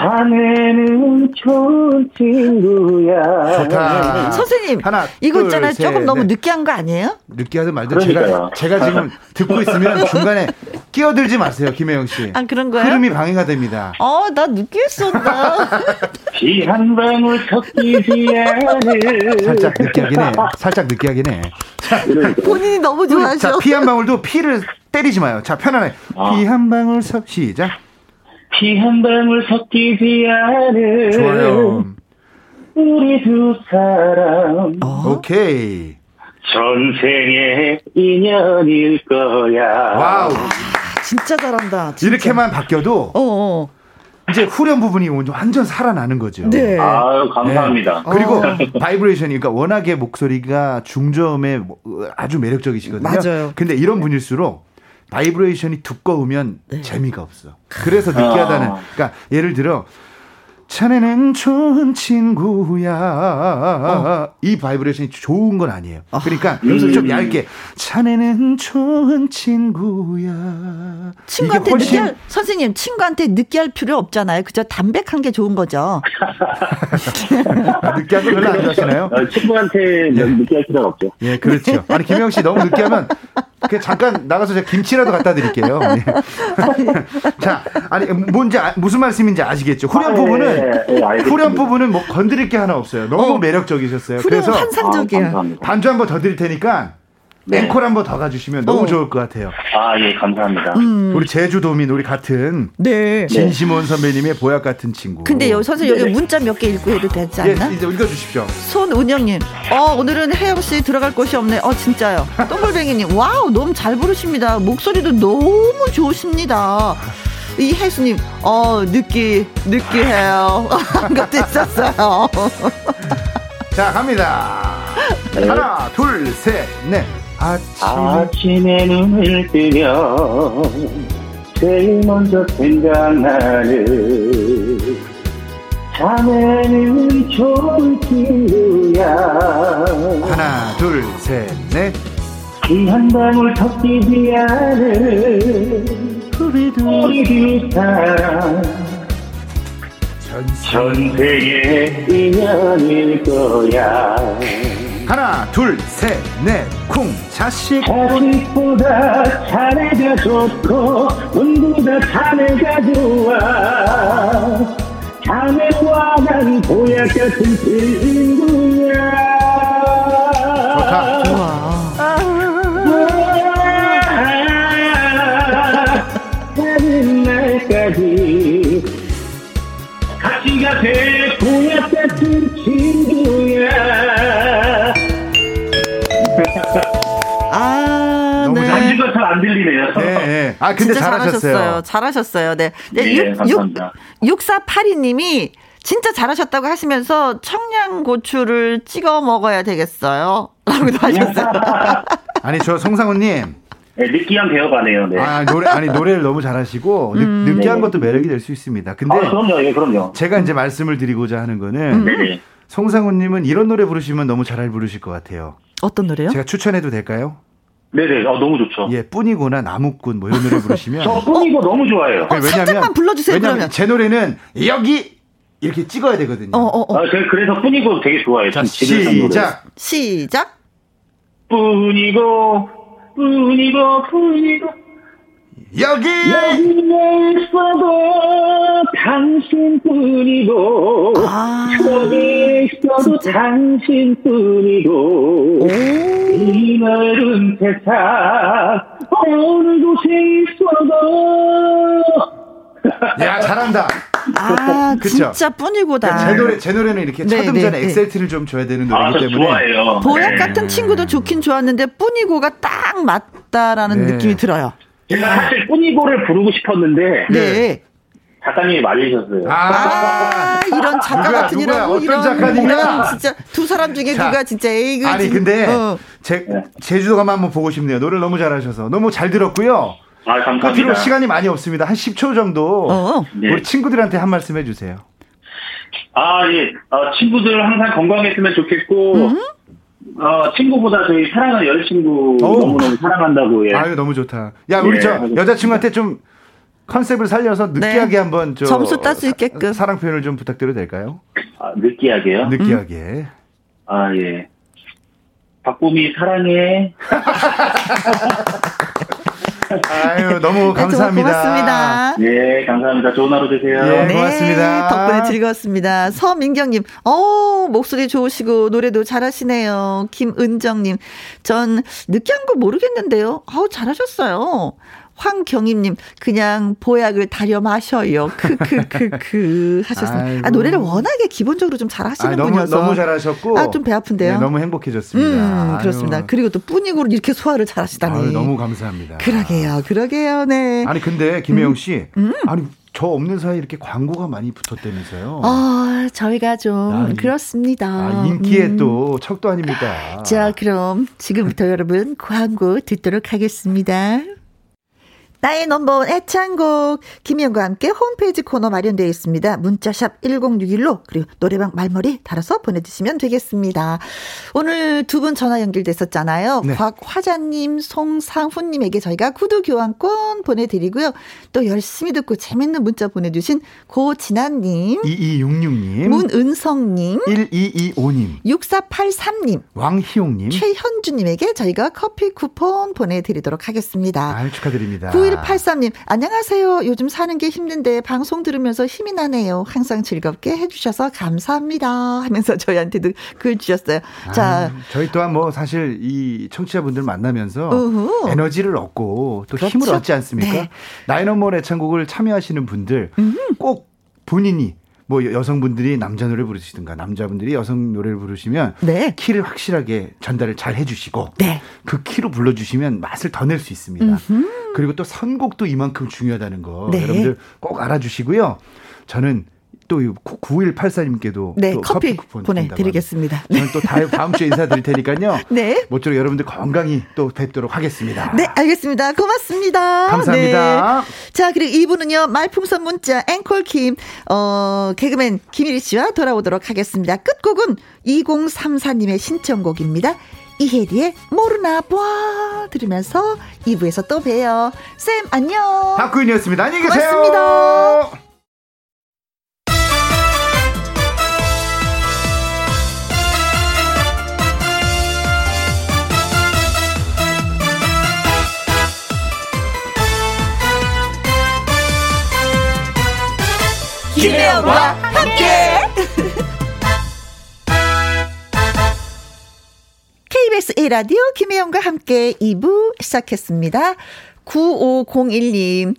자네는 좋은 친구야. 좋다. 선생님, 하나, 이거 있잖아요. 셋, 조금 너무 느끼한 거 아니에요? 느끼하든 말든 제가 제가 지금 듣고 있으면 중간에 끼어들지 마세요, 김혜영 씨. 아 그런 거예요? 흐름이 방해가 됩니다. 어, 나 느끼했어, 나. 비한 방울 섞이지 않은. 살짝 느끼하긴 해. 살짝 느끼하긴 해. 자, 본인이 너무 좋아하죠. 자, 피 한 방울도 피를 때리지 마요. 자, 편안해. 아. 피한 방울 섞 시작. 피 한 방울 섞이지 않은 좋아요. 우리 두 사람 어? 오케이 전생의 인연일 거야 wow 진짜 잘한다 진짜. 이렇게만 바뀌어도 어어. 이제 후렴 부분이 완전 살아나는 거죠. 네. 아, 감사합니다. 네. 그리고 어. 바이브레이션이 그러니까 워낙에 목소리가 중저음에 뭐, 아주 매력적이시거든요. 맞아요. 근데 이런 분일수록 바이브레이션이 두꺼우면 네. 재미가 없어. 그래서 느끼하다는. 아. 그러니까 예를 들어 자네는 좋은 친구야. 어. 이 바이브레이션이 좋은 건 아니에요. 아. 그러니까 음. 여기서 좀 얇게 자네는 좋은 친구야. 친구한테 훨씬... 느끼할 선생님 친구한테 느끼할 필요 없잖아요. 그저 담백한 게 좋은 거죠. 아, 느끼한 거 별로 안 좋아하시나요? 어, 친구한테 네. 느끼할 필요가 없죠. 예, 그렇죠. 아니 김영 씨 너무 느끼하면 그 잠깐 나가서 제가 김치라도 갖다 드릴게요. 예. 자, 아니 뭔지 아, 무슨 말씀인지 아시겠죠? 후렴 아, 부분은 네, 네, 후렴 부분은 뭐 건드릴 게 하나 없어요. 너무 어. 매력적이셨어요. 그래서 환상적이에요. 아, 반주 한 번 더 드릴 테니까 네. 앵콜 한번 더 가주시면 너무 어. 좋을 것 같아요. 아, 예, 감사합니다. 음. 우리 제주도민, 우리 같은. 네. 진시몬 선배님의 보약 같은 친구. 근데 여, 선생님, 여기 문자 몇 개 읽고 해도 되지 예, 않나? 예, 이제 읽어주십시오. 손운영님, 어, 오늘은 혜영씨 들어갈 곳이 없네. 어, 진짜요. 똥글뱅이님, wow, 너무 잘 부르십니다. 목소리도 너무 좋으십니다. 이 혜수님, 어, 느끼, 느끼해요. 것도 있었어요. 자, 갑니다. 네. 하나, 둘, 셋, 넷. 아침. 아침에 눈을 뜨면 제일 먼저 생각나는 자네는 친구야. 하나, 둘, 셋, 넷. 피한 방울 섞이지 않은 우리 두 사람 전세의 인연일 거야 하나 둘셋넷쿵 자식. 자식보다 자네가 좋고 운보다 자네가 좋아. 자네와 난 보약 같은 친구야. 좋다 안 들리네요. 네, 네. 아, 근데 잘하셨어요. 잘하셨어요. 잘하셨어요. 네. 네, 네 6, 감사합니다. 6482님이 진짜 잘하셨다고 하시면서 청양고추를 찍어 먹어야 되겠어요. 라고도 하셨어요. 아니, 저 송상우님. 네, 느끼한 배워가네요. 네. 아, 노래, 아니, 노래를 너무 잘하시고, 음. 느, 끼한 네. 것도 매력이 될 수 있습니다. 근데. 아, 그럼요, 예, 그럼요. 제가 이제 말씀을 드리고자 하는 거는. 음. 송상우님은 이런 노래 부르시면 너무 잘 부르실 것 같아요. 어떤 노래요? 제가 추천해도 될까요? 네네, 어, 너무 좋죠. 예, 뿐이고나 나무꾼 뭐 이런 노래 부르시면. 저 뿐이고 어? 너무 좋아해요. 어, 왜냐면, 불러주세요, 왜냐면 그러면. 제 노래는 여기 이렇게 찍어야 되거든요. 어, 어, 어. 아, 제가 그래서 뿐이고 되게 좋아해요. 자, 시작. 시작. 뿐이고, 뿐이고, 뿐이고. 여기! 여기에 있어도 당신뿐이고, 아, 여기 있어도 진짜. 당신뿐이고, 이 넓은 세상, 어느 곳에 있어도, 야, 잘한다. 아, 그쵸? 진짜 뿐이고다. 제 노래, 제 노래는 이렇게 네, 첫음전에 네, 엑셀트를 좀 줘야 되는 노래이기 아, 때문에. 좋아해요. 보약 네. 같은 친구도 좋긴 좋았는데 뿐이고가 딱 맞다라는 네. 느낌이 들어요. 제가 사실 뿐이고를 부르고 싶었는데. 네. 작가님이 말리셨어요. 아, 아 이런 작가 누구야, 같은 누구야, 이런 어떤 작가님이야? 진짜 두 사람 중에 자, 누가 진짜 에이그 아니 근데 어. 제 제주도 가면 한번 보고 싶네요. 노래를 너무 잘하셔서 너무 잘 들었고요. 아, 감사합니다. 끝으로 시간이 많이 없습니다. 한 10초 정도 어. 네. 우리 친구들한테 한 말씀 해주세요. 아, 예. 어, 친구들 항상 건강했으면 좋겠고, 음? 어, 친구보다 저희 사랑하는 여자친구 너무너무 사랑한다고, 예. 아유, 너무 좋다. 야, 우리 예, 저 여자친구한테 좀 컨셉을 살려서 느끼하게 네. 한번 저 점수 딸 수 있게끔 사 랑 표현을 좀 부탁드려도 될까요? 아, 느끼하게요? 느끼하게. 음. 아, 예. 박봄이 사랑해. 아유, 너무 감사합니다. 고맙습니다. 네, 감사합니다. 좋은 하루 되세요. 네, 네, 고맙습니다. 덕분에 즐거웠습니다. 서민경님, 어 목소리 좋으시고 노래도 잘하시네요. 김은정님, 전 느끼한 거 모르겠는데요. 아우, 잘하셨어요. 황경임님 그냥 보약을 다려 마셔요. 크크크크 하셨습니다. 아, 노래를 워낙에 기본적으로 좀 잘하시는 너무, 분이어서 너무 잘하셨고 아 좀 배 아픈데요. 네, 너무 행복해졌습니다. 음, 그렇습니다. 아유. 그리고 또 뿐이고 이렇게 소화를 잘하시다니. 아유, 너무 감사합니다. 그러게요, 그러게요, 네. 아니 근데 김혜영 씨, 음? 음? 아니 저 없는 사이 이렇게 광고가 많이 붙었다면서요? 아, 저희가 좀 아, 그렇습니다. 아, 인기에 음. 또 척도 아닙니까? 자, 그럼 지금부터 여러분 광고 듣도록 하겠습니다. 나의 넘버원 애창곡 김희영과 함께 홈페이지 코너 마련되어 있습니다. 문자샵 1061로 그리고 노래방 말머리 달아서 보내주시면 되겠습니다. 오늘 두 분 전화 연결됐었잖아요. 네. 곽화자님, 송상훈님에게 저희가 구두 교환권 보내드리고요. 또 열심히 듣고 재밌는 문자 보내주신 고진아님, 2266님, 문은성님, 1225님, 6483님, 왕희용님, 최현주님에게 저희가 커피 쿠폰 보내드리도록 하겠습니다. 아, 축하드립니다. 9183님, 안녕하세요. 요즘 사는 게 힘든데 방송 들으면서 힘이 나네요. 항상 즐겁게 해주셔서 감사합니다. 하면서 저희한테도 글 주셨어요. 자. 아, 저희 또한 뭐 사실 이 청취자분들 만나면서 우후. 에너지를 얻고 또 그렇죠? 힘을 얻지 않습니까? 네. 나이너몰 애창곡을 참여하시는 분들 음흠. 꼭 본인이 뭐 여성분들이 남자 노래 부르시든가 남자분들이 여성 노래를 부르시면 네. 키를 확실하게 전달을 잘 해주시고 네. 그 키로 불러주시면 맛을 더 낼 수 있습니다. 음흠. 그리고 또 선곡도 이만큼 중요하다는 거 네. 여러분들 꼭 알아주시고요. 저는 또 9184님께도 네, 또 커피, 커피 쿠폰 보내드리겠습니다. 저는 또 다음 주에 인사드릴 테니까요. 네. 모쪼록 여러분들 건강히 또 뵙도록 하겠습니다. 네, 알겠습니다. 고맙습니다. 감사합니다. 네. 자, 그리고 이분은요, 말풍선 문자 앵콜킴, 어, 개그맨 김일희 씨와 돌아오도록 하겠습니다. 끝곡은 2034님의 신청곡입니다. 이혜리의 모르나 봐 들으면서 2부에서 또 봬요. 쌤 안녕. 박구인이었습니다. 안녕히 계세요. 고맙습니다. 김혜영과 함께. KBS 1라디오 김혜영과 함께 2부 시작했습니다. 9501님.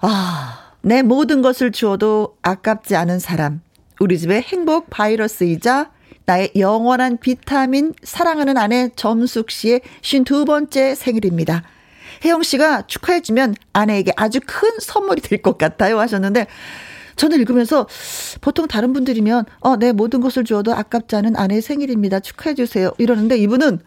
아, 내 모든 것을 주어도 아깝지 않은 사람. 우리 집의 행복 바이러스이자 나의 영원한 비타민 사랑하는 아내 점숙 씨의 52번째 생일입니다. 혜영 씨가 축하해주면 아내에게 아주 큰 선물이 될 것 같아요 하셨는데 저는 읽으면서 보통 다른 분들이면 어, 내 모든 것을 주어도 아깝지 않은 아내의 생일입니다. 축하해 주세요. 이러는데 이분은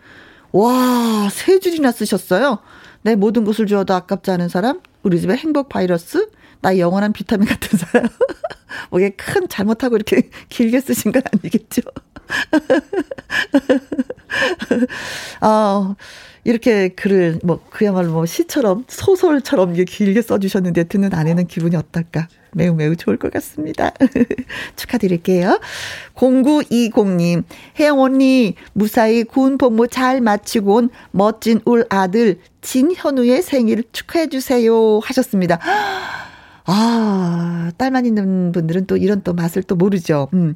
와, 세 줄이나 쓰셨어요. 내 모든 것을 주어도 아깝지 않은 사람, 우리 집의 행복 바이러스, 나의 영원한 비타민 같은 사람. 뭐 이게 큰 잘못하고 이렇게 길게 쓰신 건 아니겠죠. 어, 이렇게 글을 뭐 그야말로 뭐 시처럼 소설처럼 길게 써주셨는데 듣는 아내는 기분이 어떨까? 매우 매우 좋을 것 같습니다. 축하드릴게요. 0920님, 혜영 언니, 무사히 군 복무 잘 마치고 온 멋진 울 아들 진현우의 생일 축하해주세요. 하셨습니다. 아, 딸만 있는 분들은 또 이런 또 맛을 또 모르죠. 음.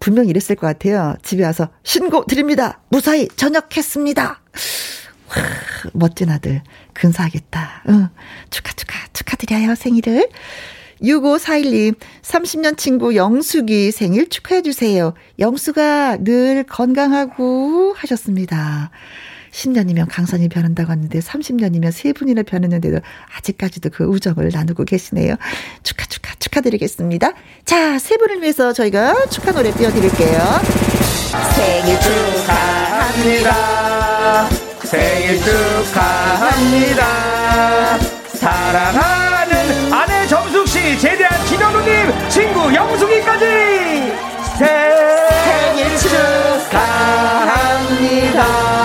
분명 이랬을 것 같아요. 집에 와서 신고 드립니다. 무사히 전역했습니다. 와, 멋진 아들 근사하겠다. 응. 축하 축하 축하드려요 생일을. 6541님, 30년 친구 영숙이 생일 축하해주세요. 영수가 늘 건강하고 하셨습니다. 10년이면 강산이 변한다고 하는데 30년이면 세 분이나 변했는데도 아직까지도 그 우정을 나누고 계시네요. 축하, 축하, 축하드리겠습니다. 자, 세 분을 위해서 저희가 축하 노래 띄워드릴게요. 생일 축하합니다. 생일 축하합니다. 아내 제대한 김현우님, 친구 영숙이까지 생일 축하합니다.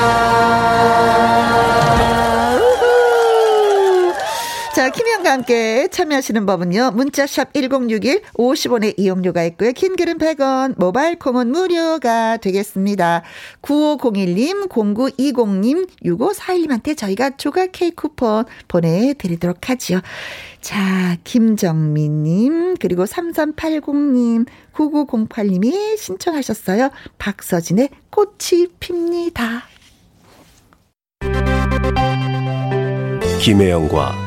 자, 김현과 함께 참여하시는 법은요. 문자샵 1061 50원의 이용료가 있고요. 긴 글은 100원, 모바일 콩은 무료가 되겠습니다. 9501님, 0920님, 6541님한테 저희가 조각 케이크 쿠폰 보내드리도록 하지요. 자, 김정민님, 그리고 3380님, 9908님이 신청하셨어요. 박서진의 꽃이 핍니다. 김혜영과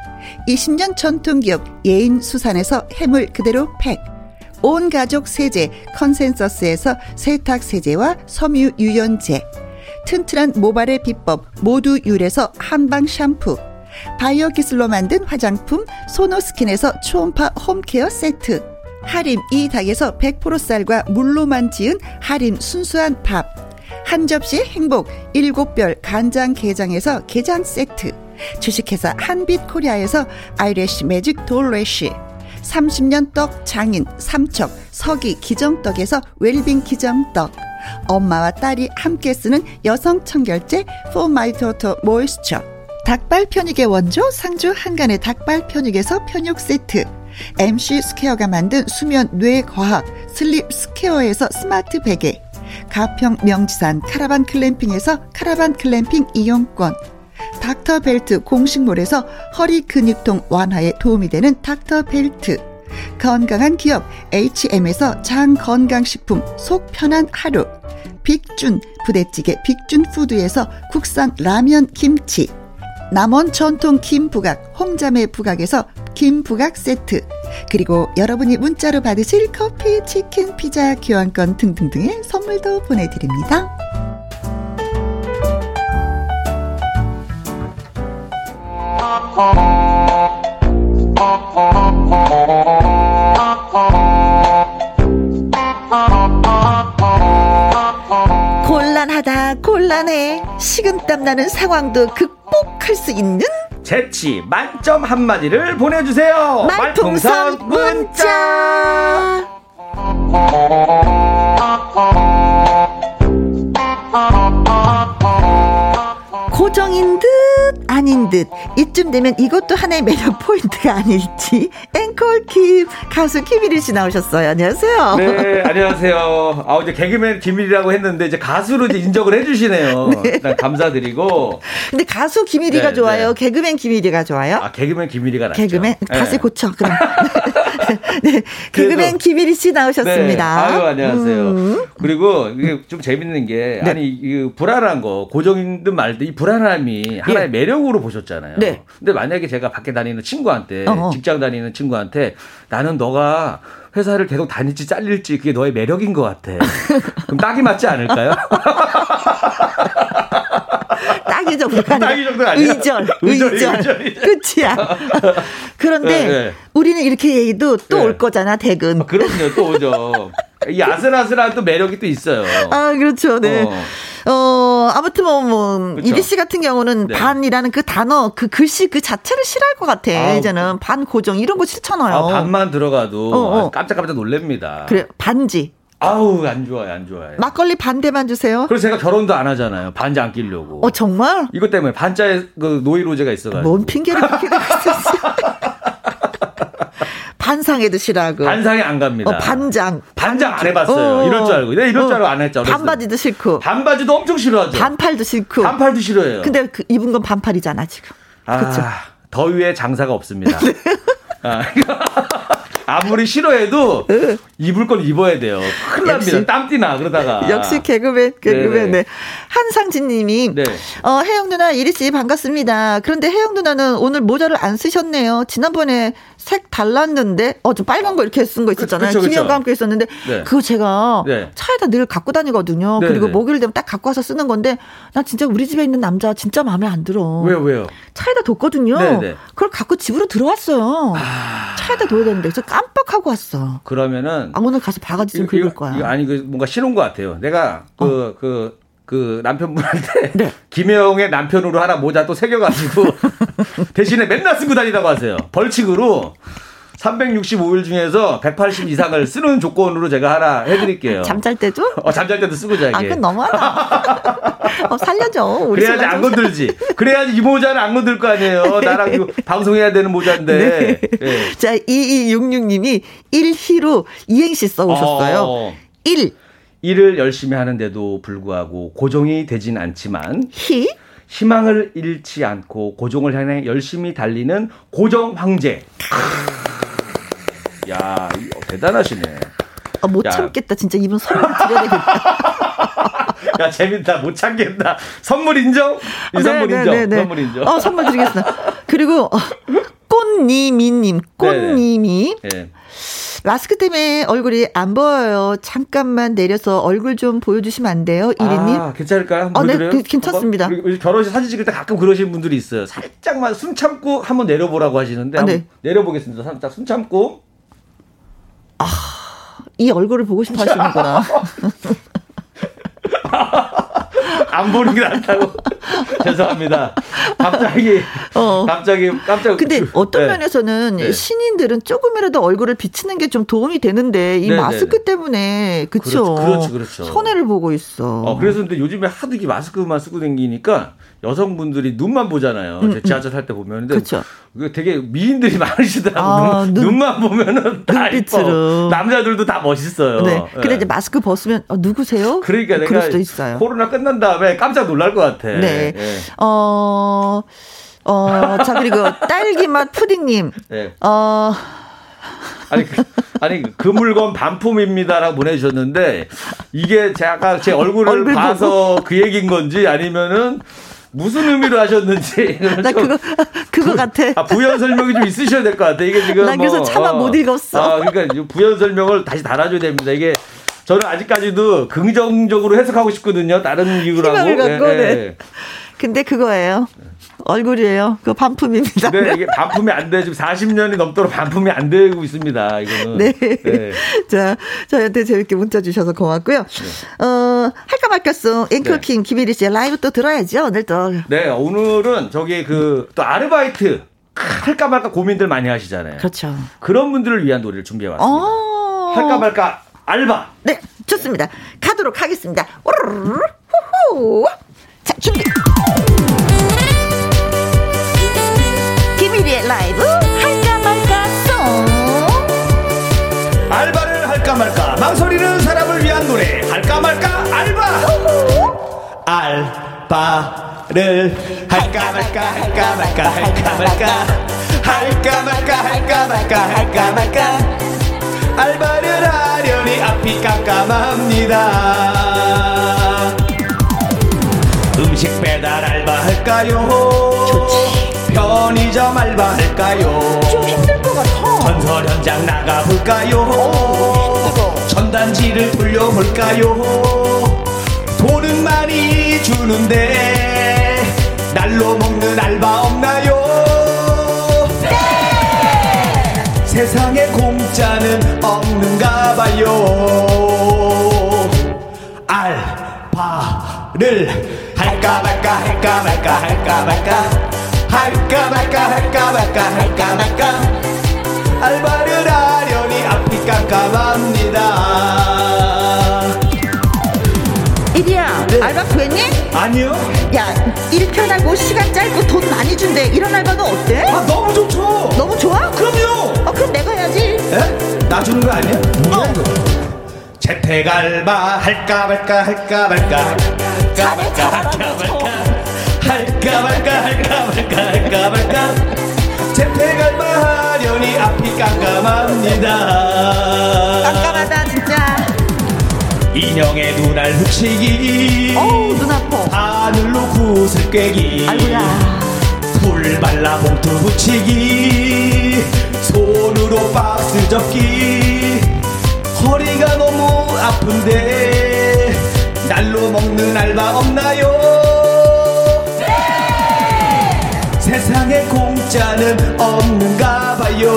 20년 전통기업 예인수산에서 해물 그대로 팩, 온 가족 세제 컨센서스에서 세탁 세제와 섬유 유연제, 튼튼한 모발의 비법 모두 유래서 한방 샴푸. 바이오 기술로 만든 화장품 소노스킨에서 초음파 홈케어 세트. 하림 이 닭에서 100% 쌀과 물로만 지은 하림 순수한 밥. 한 접시 행복 일곱 별 간장 게장에서 게장 세트 주식회사 한빛코리아에서 아이래쉬 매직 돌래쉬 30년 떡 장인 삼척 서기 기정떡에서 웰빙 기정떡 엄마와 딸이 함께 쓰는 여성 청결제 Daughter Moisture 닭발 편육의 원조 상주 한간의 닭발 편육에서 편육 세트 MC 스퀘어가 만든 수면 뇌 과학 슬립 스퀘어에서 스마트 베개 가평 명지산 카라반 glamping에서 카라반 클램핑 이용권 닥터벨트 공식몰에서 허리 근육통 완화에 도움이 되는 닥터벨트. 건강한 기업 H&M에서 장 건강식품 속 편한 하루. 빅준 부대찌개 빅준푸드에서 국산 라면 김치. 남원 전통 김부각 홍자매 부각에서 김부각 세트. 그리고 여러분이 문자로 받으실 커피, 치킨, 피자, 교환권 등등등의 선물도 보내드립니다. 곤란하다 곤란해. 식은땀 나는 상황도 극복할 수 있는? 재치 만점 한마디를 보내주세요. 말풍선 문자 고정인 듯 아닌 듯 이쯤 되면 이것도 하나의 매력 포인트가 아닐지 앵콜 킴 가수 김일희 씨 나오셨어요. 안녕하세요. 네, 안녕하세요. 아 이제 개그맨 김일이라고 했는데 이제 가수로 이제 인정을 해주시네요. 네. 일단 감사드리고. 근데 가수 김일이가 네, 좋아요. 네. 개그맨 김일이가 좋아요. 아 개그맨 김일이가 낫죠. 개그맨 다시 네. 고쳐 그럼. 네, 개그맨 김일희 씨 나오셨습니다. 네, 아유 안녕하세요. 음. 그리고 이게 좀 재밌는 게 네. 아니 이 불안한 거 고정이든 말든 이 불안 함이 하나의 예. 매력으로 보셨잖아요. 네. 근데 만약에 제가 밖에 다니는 친구한테 어어. 직장 다니는 친구한테 나는 너가 회사를 계속 다닐지 잘릴지 그게 너의 매력인 것 같아. 그럼 딱이 맞지 않을까요? 딱이 정도가 딱이 정도 아니야. 의절, 의절, 의절. 끝이야. 그런데 네, 네. 우리는 이렇게 얘기도 또올 네. 거잖아, 대근. 아, 그럼요, 또 오죠. 이 아슬아슬한 또 매력이 또 있어요. 아, 그렇죠. 네. 어, 어 아무튼 뭐, 뭐, 그렇죠. 이리 씨 같은 경우는 네. 반이라는 그 단어, 그 글씨 그 자체를 싫어할 것 같아. 아, 이제는 반 고정, 이런 거 싫잖아요. 아, 반만 들어가도 어, 어. 깜짝깜짝 놀랍니다. 그래, 반지. 아우 안 좋아요 안 좋아요. 막걸리 반대만 주세요. 그래서 제가 결혼도 안 하잖아요. 반자 안 끼려고. 어 정말? 이것 때문에 반자에 그 노이로제가 있어가지고. 뭔 핑계를 그렇게 있었어. 반상에 드시라고. 반상에 안 갑니다. 어, 반장. 반장 안 해봤어요. 어, 이럴 줄 알고. 네, 이럴 줄 알고 안 했죠. 반바지도 싫고. 반바지도 엄청 싫어하죠. 반팔도 싫고. 반팔도 싫어해요. 근데 그 입은 건 반팔이잖아 지금. 아, 그쵸? 더위에 장사가 없습니다. 네. 아, 아무리 싫어해도 입을 건 입어야 돼요. 큰일 납니다. 땀띠나 그러다가. 역시 개그맨 개그맨. 네. 한상진 님이 네. 어, 혜영 누나 이리 씨 반갑습니다. 그런데 혜영 누나는 오늘 모자를 안 쓰셨네요. 지난번에 색 달랐는데 어 좀 빨간 거 이렇게 쓴 거 있었잖아요. 김영과 함께 있었는데 네. 그거 제가 네. 차에다 늘 갖고 다니거든요. 네, 그리고 네. 목요일 되면 딱 갖고 와서 쓰는 건데 나 진짜 우리 집에 있는 남자 진짜 마음에 안 들어. 왜요 왜요? 차에다 뒀거든요. 네네. 네. 그걸 갖고 집으로 들어왔어요. 아... 차에다 둬야 되는데 그래서 깜 빡하고 왔어. 그러면은 아 오늘 가서 바가지 좀 긁을 거야. 이거 아니 그 뭔가 싫은 것 같아요. 내가 그그 어. 그, 그 남편분한테 네. 김혜영의 남편으로 하나 모자 또 새겨가지고 대신에 맨날 쓰고 다니다고 하세요. 벌칙으로 365일 중에서 180 이상을 쓰는 조건으로 제가 하나 해드릴게요. 잠잘 때도? 어, 잠잘 때도 쓰고 자기. 아, 그건 너무하다. 어, 살려줘. 그래야지 안 건들지. 그래야지 이 모자는 안 건들 거 아니에요. 나랑 이거 방송해야 되는 모자인데. 네. 네. 자, 2266님이 1희로 이행시 써오셨어요. 어. 1. 일을 열심히 하는데도 불구하고 고정이 되진 않지만. 희? 희망을 잃지 않고 고정을 향해 열심히 달리는 고정 황제. 야, 대단하시네. 아, 못 야. 참겠다. 진짜 이분 선물 드려야 되겠다. 야, 재밌다. 못 참겠다. 선물 인정? 이 네, 선물 네, 인정. 네, 네. 선물 인정. 어, 선물 드리겠습니다. 그리고, 어, 꽃님이님, 꽃님이. 네. 마스크 때문에 얼굴이 안 보여요. 잠깐만 내려서 얼굴 좀 보여주시면 안 돼요? 이리님? 아, 괜찮을까요? 어, 네, 그, 괜찮습니다. 결혼식 사진 찍을 때 가끔 그러시는 분들이 있어요. 살짝만 숨 참고 한번 내려보라고 하시는데. 아, 네. 내려보겠습니다. 살짝 숨 참고. 아, 이 얼굴을 보고 싶어 하시는구나. 안 보는 게 낫다고. 죄송합니다. 갑자기, 어. 갑자기, 깜짝. 근데 그, 어떤 네. 면에서는 네. 신인들은 조금이라도 얼굴을 비치는 게 좀 도움이 되는데 이 네, 네 마스크 네. 때문에 그쵸? 그렇죠, 그렇죠, 그렇죠. 손해를 보고 있어. 어, 그래서 근데 요즘에 하도 이 마스크만 쓰고 다니니까 여성분들이 눈만 보잖아요. 음, 음. 지하철 탈 때 보면. 근데 그쵸. 되게 미인들이 많으시더라고요. 아, 눈, 만 보면은 다 이뻐. 남자들도 다 멋있어요. 네. 근데 네. 이제 마스크 벗으면 어, 누구세요? 그러니까 내가 그럴 수도 있어요. 코로나 끝난 다음에 깜짝 놀랄 것 같아. 네. 네. 어, 어, 자, 그리고 딸기맛 푸딩님. 네. 어, 아니, 그, 아니, 그 물건 반품입니다라고 보내주셨는데, 이게 제가 제 얼굴을 얼굴 봐서 보고? 그 얘기인 건지 아니면은 무슨 의미로 하셨는지. 나 그거, 그거 같아. 아, 부연 설명이 좀 있으셔야 될 것 같아. 이게 지금. 나 그래서 뭐, 차마 어, 못 읽었어. 아, 그러니까 부연 설명을 다시 달아줘야 됩니다. 이게 저는 아직까지도 긍정적으로 해석하고 싶거든요. 다른 이유라고. 갖고, 네. 네. 근데 그거예요. 얼굴이에요. 그 반품입니다. 네, 이게 반품이 안 돼. 지금 40년이 넘도록 반품이 안 되고 있습니다. 이거는. 네. 네. 자, 저한테 재밌게 문자 주셔서 고맙고요. 네. 어, 할까 말까송 앵커킹 네. 김혜리 씨의 라이브 또 들어야죠. 오늘 또. 네, 오늘은 저기 그 또 아르바이트 할까 말까 고민들 많이 하시잖아요. 그렇죠. 그런 분들을 위한 노래를 준비해 왔습니다. 어. 할까 말까 알바. 네, 좋습니다. 가도록 하겠습니다. 후후. 자, 준비. 라이브? 할까 말까 송. 알바를 할까 말까 망설이는 사람을 위한 노래. 할까 말까 알바. 알바를 할까 말까 할까 말까 할까 말까. 할까 말까 할까 말까 할까 말까. 알바를 하려니 앞이 깜깜합니다. 음식 배달 알바 할까요 편의점 알바 할까요? 좀 힘들 것 같아. 건설 현장 나가볼까요? 전단지를 돌려볼까요? 돈은 많이 주는데 날로 먹는 알바 없나요? 네! 세상에 공짜는 없는가 봐요. 알바를 할까 말까 할까 말까 할까 말까 할까 말까 할까 말까 할까 말까 알바를 하려니 앞이 깜깜합니다 이리야 네. 알바 구했니? 아니요 야, 일 편하고 시간 짧고 돈 많이 준대. 이런 알바도 어때? 아 너무 좋죠 너무 좋아? 그럼요 어, 그럼 내가 해야지. 에? 나 주는 거 아니야? 뭐야 이거 재택 알바 할까 말까 할까 말까 할까 말까 할까 말까 할까 말까 할까 말까 할까 말까 재택 알바 하려니 앞이 깜깜합니다 깜깜하다 진짜. 인형의 눈알 훔치기 어우 눈 아파. 하늘로 굿을 꿰기 아이고야. 풀 발라 봉투 붙이기 손으로 박스 접기 허리가 너무 아픈데 날로 먹는 알바 없나요? 세상에 공짜는 없는가 봐요.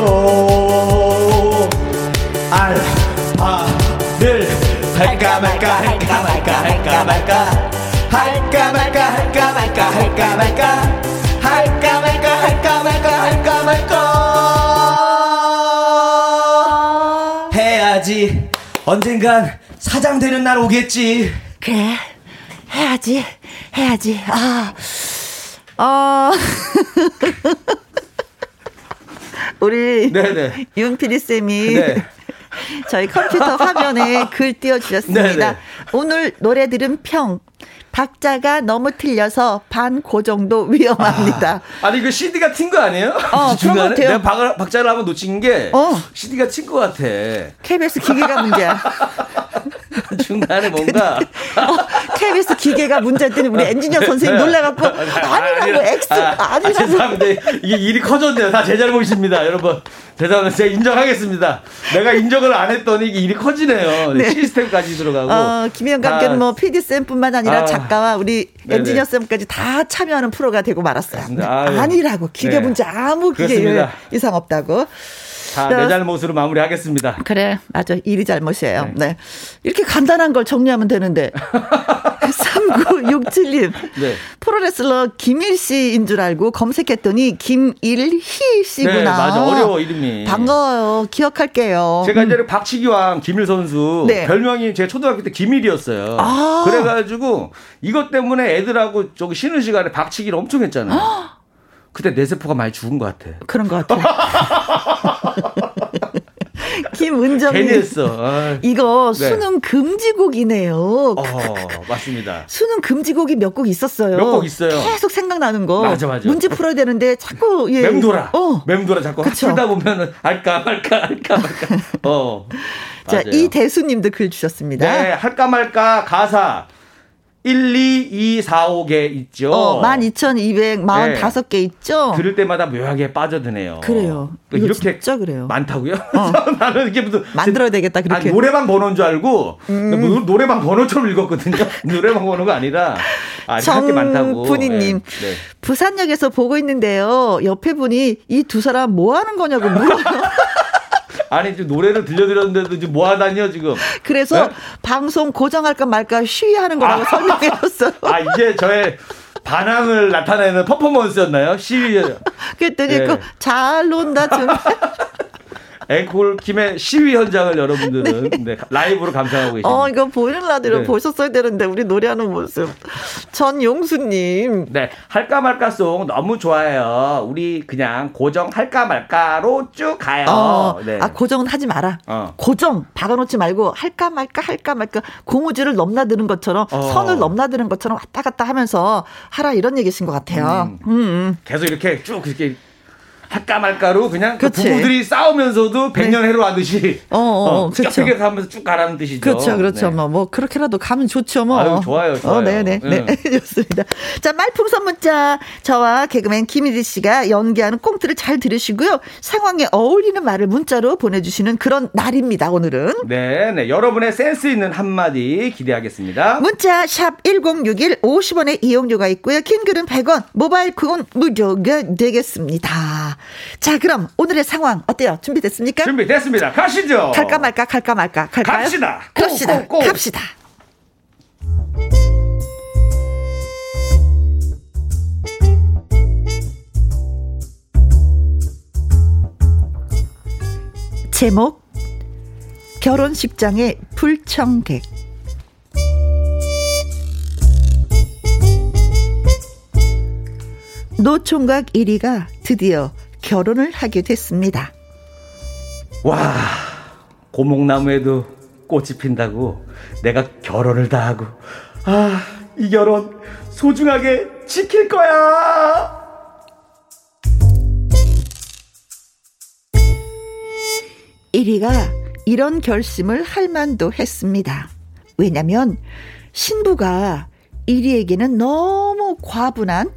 알바를 할까 말까 할까 말까 할까 말까. 할까 말까 할까 말까 할까 말까. 할까 말까 할까 말까 할까 말까. 해야지. 언젠간 사장 되는 날 오겠지. 그래 해야지 해야지. 아. 어. 우리 네네 윤피디 쌤이 네. 저희 컴퓨터 화면에 글 띄워주셨습니다. 네네. 오늘 노래 들은 평. 박자가 너무 틀려서 반 고정도 위험합니다. 아 니 그 CD가 튄 거 아니에요? 어, 그런 것 같아요. 내가 박, 박자를 한번 놓친 게 어. CD가 튄거 같아 KBS 기계가 문제야. 중간에 뭔가 어, KBS 기계가 문제였더니 우리 엔지니어 선생님 놀래갖고 아니라고 X 아, 아니라고. 죄송합니다. 이게 일이 커졌네요. 다 제 잘못입니다, 여러분. 죄송합니다. 제가 인정하겠습니다. 내가 인정을 안 했더니 이게 일이 커지네요. 네. 시스템까지 들어가고. 어, 김현감께는 뭐 PD 쌤뿐만 아니라 아. 작가와 우리. 엔지니어 쌤까지 다 참여하는 프로가 되고 말았어요. 맞습니다. 아유. 아니라고 기계 네. 문제 아무 기계. 이상 없다고. 다 내 잘못으로 마무리하겠습니다. 그래, 맞아. 일이 잘못이에요. 네. 이렇게 간단한 걸 정리하면 되는데. 3967님. 네. 프로레슬러 김일 씨인 줄 알고 검색했더니 김일희 씨구나. 네, 맞아. 어려워, 이름이. 반가워요. 기억할게요. 제가 이제 박치기왕 김일 선수 음. 네. 별명이 제 초등학교 때 김일이었어요. 아. 그래가지고 이것 때문에 애들하고 저기 쉬는 시간에 박치기를 엄청 했잖아요. 그때 내 세포가 많이 죽은 것 같아. 그런 것 같아요. 김은정님. 했어. 아. 이거 네. 수능 금지곡이네요. 어, 맞습니다. 수능 금지곡이 몇 곡 있었어요. 몇 곡 있어요. 계속 생각나는 거. 맞아, 맞아. 문제 풀어야 되는데 자꾸 예. 맴돌아. 어. 맴돌아 자꾸 그쵸. 풀다 보면은 할까 말까 할까 말까. 어. 자, 맞아요. 이대수님도 글 주셨습니다. 네, 할까 말까 가사 1, 2, 2, 4, 5개 있죠. 어, 12,245개 있죠? 들을 때마다 묘하게 빠져드네요. 그래요. 그러니까 이렇게 진짜 그래요. 많다고요? 나는 이게 무슨 만들어야 되겠다, 그렇게. 음. 아니, 노래방 번호인 줄 알고 노- 노래방 번호처럼 읽었거든요. 노래방 번호가 아니라 아, 할게 많다고. 정분이님. 네, 네. 부산역에서 보고 있는데요. 옆에 분이 이 두 사람 뭐 하는 거냐고 물어요. 아니 지금 노래를 들려드렸는데도 지금 뭐 하다니요 지금? 그래서 네? 방송 고정할까 말까 쉬하는 거라고 설명해 줬어요. 아 이게 저의 반항을 나타내는 퍼포먼스였나요? 시위. 그랬더니 네. 그 잘 논다 좀. 앵콜 김의 시위 현장을 여러분들은 네. 네, 라이브로 감상하고 계십니다. 어, 이거 보이는 라디오 네. 보셨어야 되는데 우리 노래하는 모습. 전용수님. 네, 할까 말까송 너무 좋아요. 우리 그냥 고정 할까 말까로 쭉 가요. 어, 네. 아 고정은 하지 마라. 어. 고정 박아놓지 말고 할까 말까 할까 말까 고무줄을 넘나드는 것처럼 어. 선을 넘나드는 것처럼 왔다 갔다 하면서 하라 이런 얘기신 것 같아요. 음. 음. 음. 계속 이렇게 쭉 이렇게 할까 말까로 그냥 그 부부들이 싸우면서도 백년해로 네. 하듯이 어, 어, 어 그렇죠. 가면서 쭉 가라는 뜻이죠. 그렇죠, 그렇죠. 네. 뭐, 뭐 그렇게라도 가면 좋죠, 뭐. 아유, 좋아요, 좋아요. 어, 네, 네, 네, 좋습니다. 자, 말풍선 문자 저와 개그맨 김희지 씨가 연기하는 꽁트를 잘 들으시고요. 상황에 어울리는 말을 문자로 보내주시는 그런 날입니다. 오늘은. 네, 네. 여러분의 센스 있는 한마디 기대하겠습니다. 문자 샵 #1061 50원의 이용료가 있고요. 긴 글은 100원, 모바일 콩은 무료가 되겠습니다. 자, 그럼 오늘의 상황 어때요? 준비됐습니까? 준비됐습니다. 가시죠. 갈까 말까, 갈까 말까, 갈까요? 갑시다. 그럽시다. 고, 고, 고. 갑시다. 제목 결혼식장의 불청객 노총각 1위가 드디어 결혼을 하게 됐습니다. 와, 고목나무에도 꽃이 핀다고 내가 결혼을 다 하고, 아, 이 결혼 소중하게 지킬 거야! 1위가 이런 결심을 할 만도 했습니다. 왜냐면 신부가 1위에게는 너무 과분한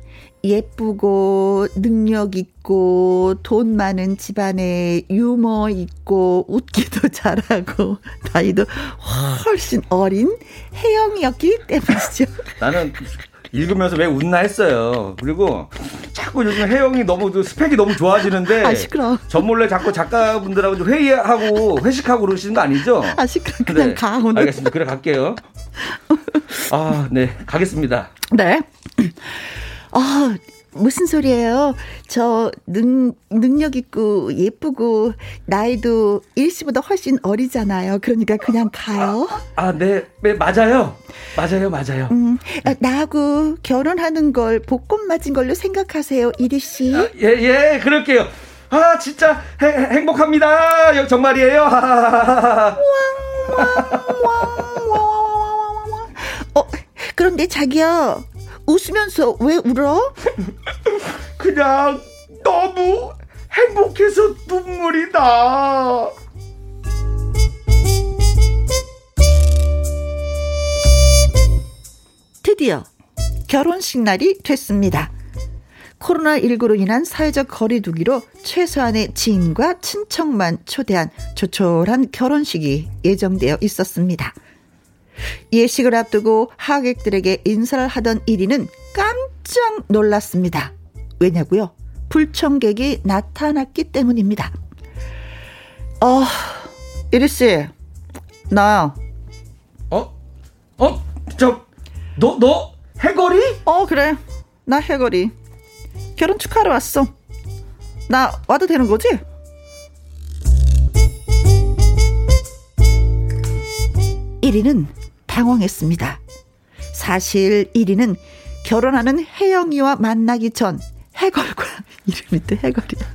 예쁘고 능력 있고 돈 많은 집안에 유머 있고 웃기도 잘하고 나이도 훨씬 어린 혜영이었기 때문이죠. 나는 읽으면서 왜 웃나 했어요. 그리고 자꾸 요즘 혜영이 너무 그 스펙이 너무 좋아지는데 아, 시끄러. 전 몰래 자꾸 작가분들하고 회의하고 회식하고 그러시는 거 아니죠? 아 시끄러. 그냥 네. 가 오늘. 알겠습니다. 그래 갈게요. 아, 네. 가겠습니다. 네. 아, 무슨 소리예요? 저 능, 능력 있고 예쁘고 나이도 일시보다 훨씬 어리잖아요. 그러니까 그냥 가요. 아, 아 네, 네, 맞아요. 맞아요, 맞아요. 음, 아, 나하고 결혼하는 걸 복권 맞은 걸로 생각하세요, 이리 씨. 아, 예, 예, 그럴게요. 아, 진짜 해, 행복합니다. 정말이에요. 어, 그런데 자기야. 웃으면서 왜 울어? 그냥 너무 행복해서 눈물이 나. 드디어 결혼식 날이 됐습니다. 코로나19로 인한 사회적 거리두기로 최소한의 지인과 친척만 초대한 조촐한 결혼식이 예정되어 있었습니다. 예식을 앞두고 하객들에게 인사를 하던 1위는 깜짝 놀랐습니다. 왜냐고요? 불청객이 나타났기 때문입니다. 어, 1위 씨, 나야. 어? 어? 저, 너, 너, 해거리? 어, 그래. 나 해거리. 결혼 축하하러 왔어. 나 와도 되는 거지? 1위는 당황했습니다. 사실 1위는 결혼하는 혜영이와 만나기 전 해걸과 이름이 또 해걸이다.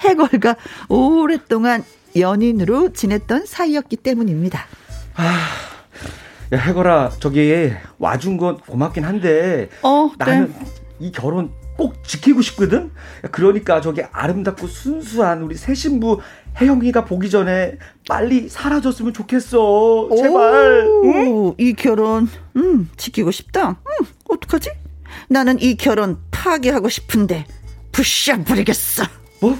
해걸과 오랫동안 연인으로 지냈던 사이였기 때문입니다. 아, 야 해걸아 저기 와준 건 고맙긴 한데 어, 나는 네. 이 결혼 꼭 지키고 싶거든. 그러니까 저기 아름답고 순수한 우리 새 신부 혜영이가 보기 전에 빨리 사라졌으면 좋겠어. 제발. 오, 응? 이 결혼 음, 지키고 싶다. 음, 어떡하지? 나는 이 결혼 파괴하고 싶은데 부셔버리겠어. 뭐?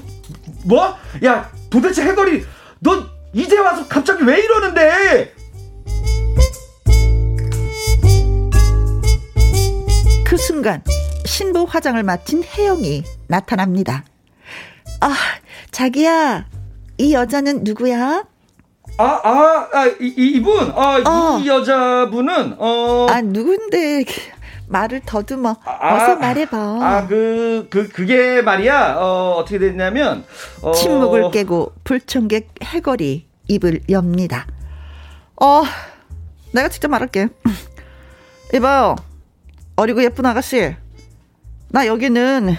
뭐? 야, 도대체 해거리 너 이제 와서 갑자기 왜 이러는데? 그 순간 신부 화장을 마친 혜영이 나타납니다. 아, 자기야, 이 여자는 누구야? 아, 아, 아 이, 이분, 아, 어. 이 여자분은, 어. 아, 누군데, 말을 더듬어. 아, 어서 말해봐. 아, 그, 그, 그게 말이야, 어, 어떻게 됐냐면, 어... 침묵을 깨고 불청객 해거리 입을 엽니다. 어, 내가 직접 말할게. 이봐요. 어리고 예쁜 아가씨. 나 여기는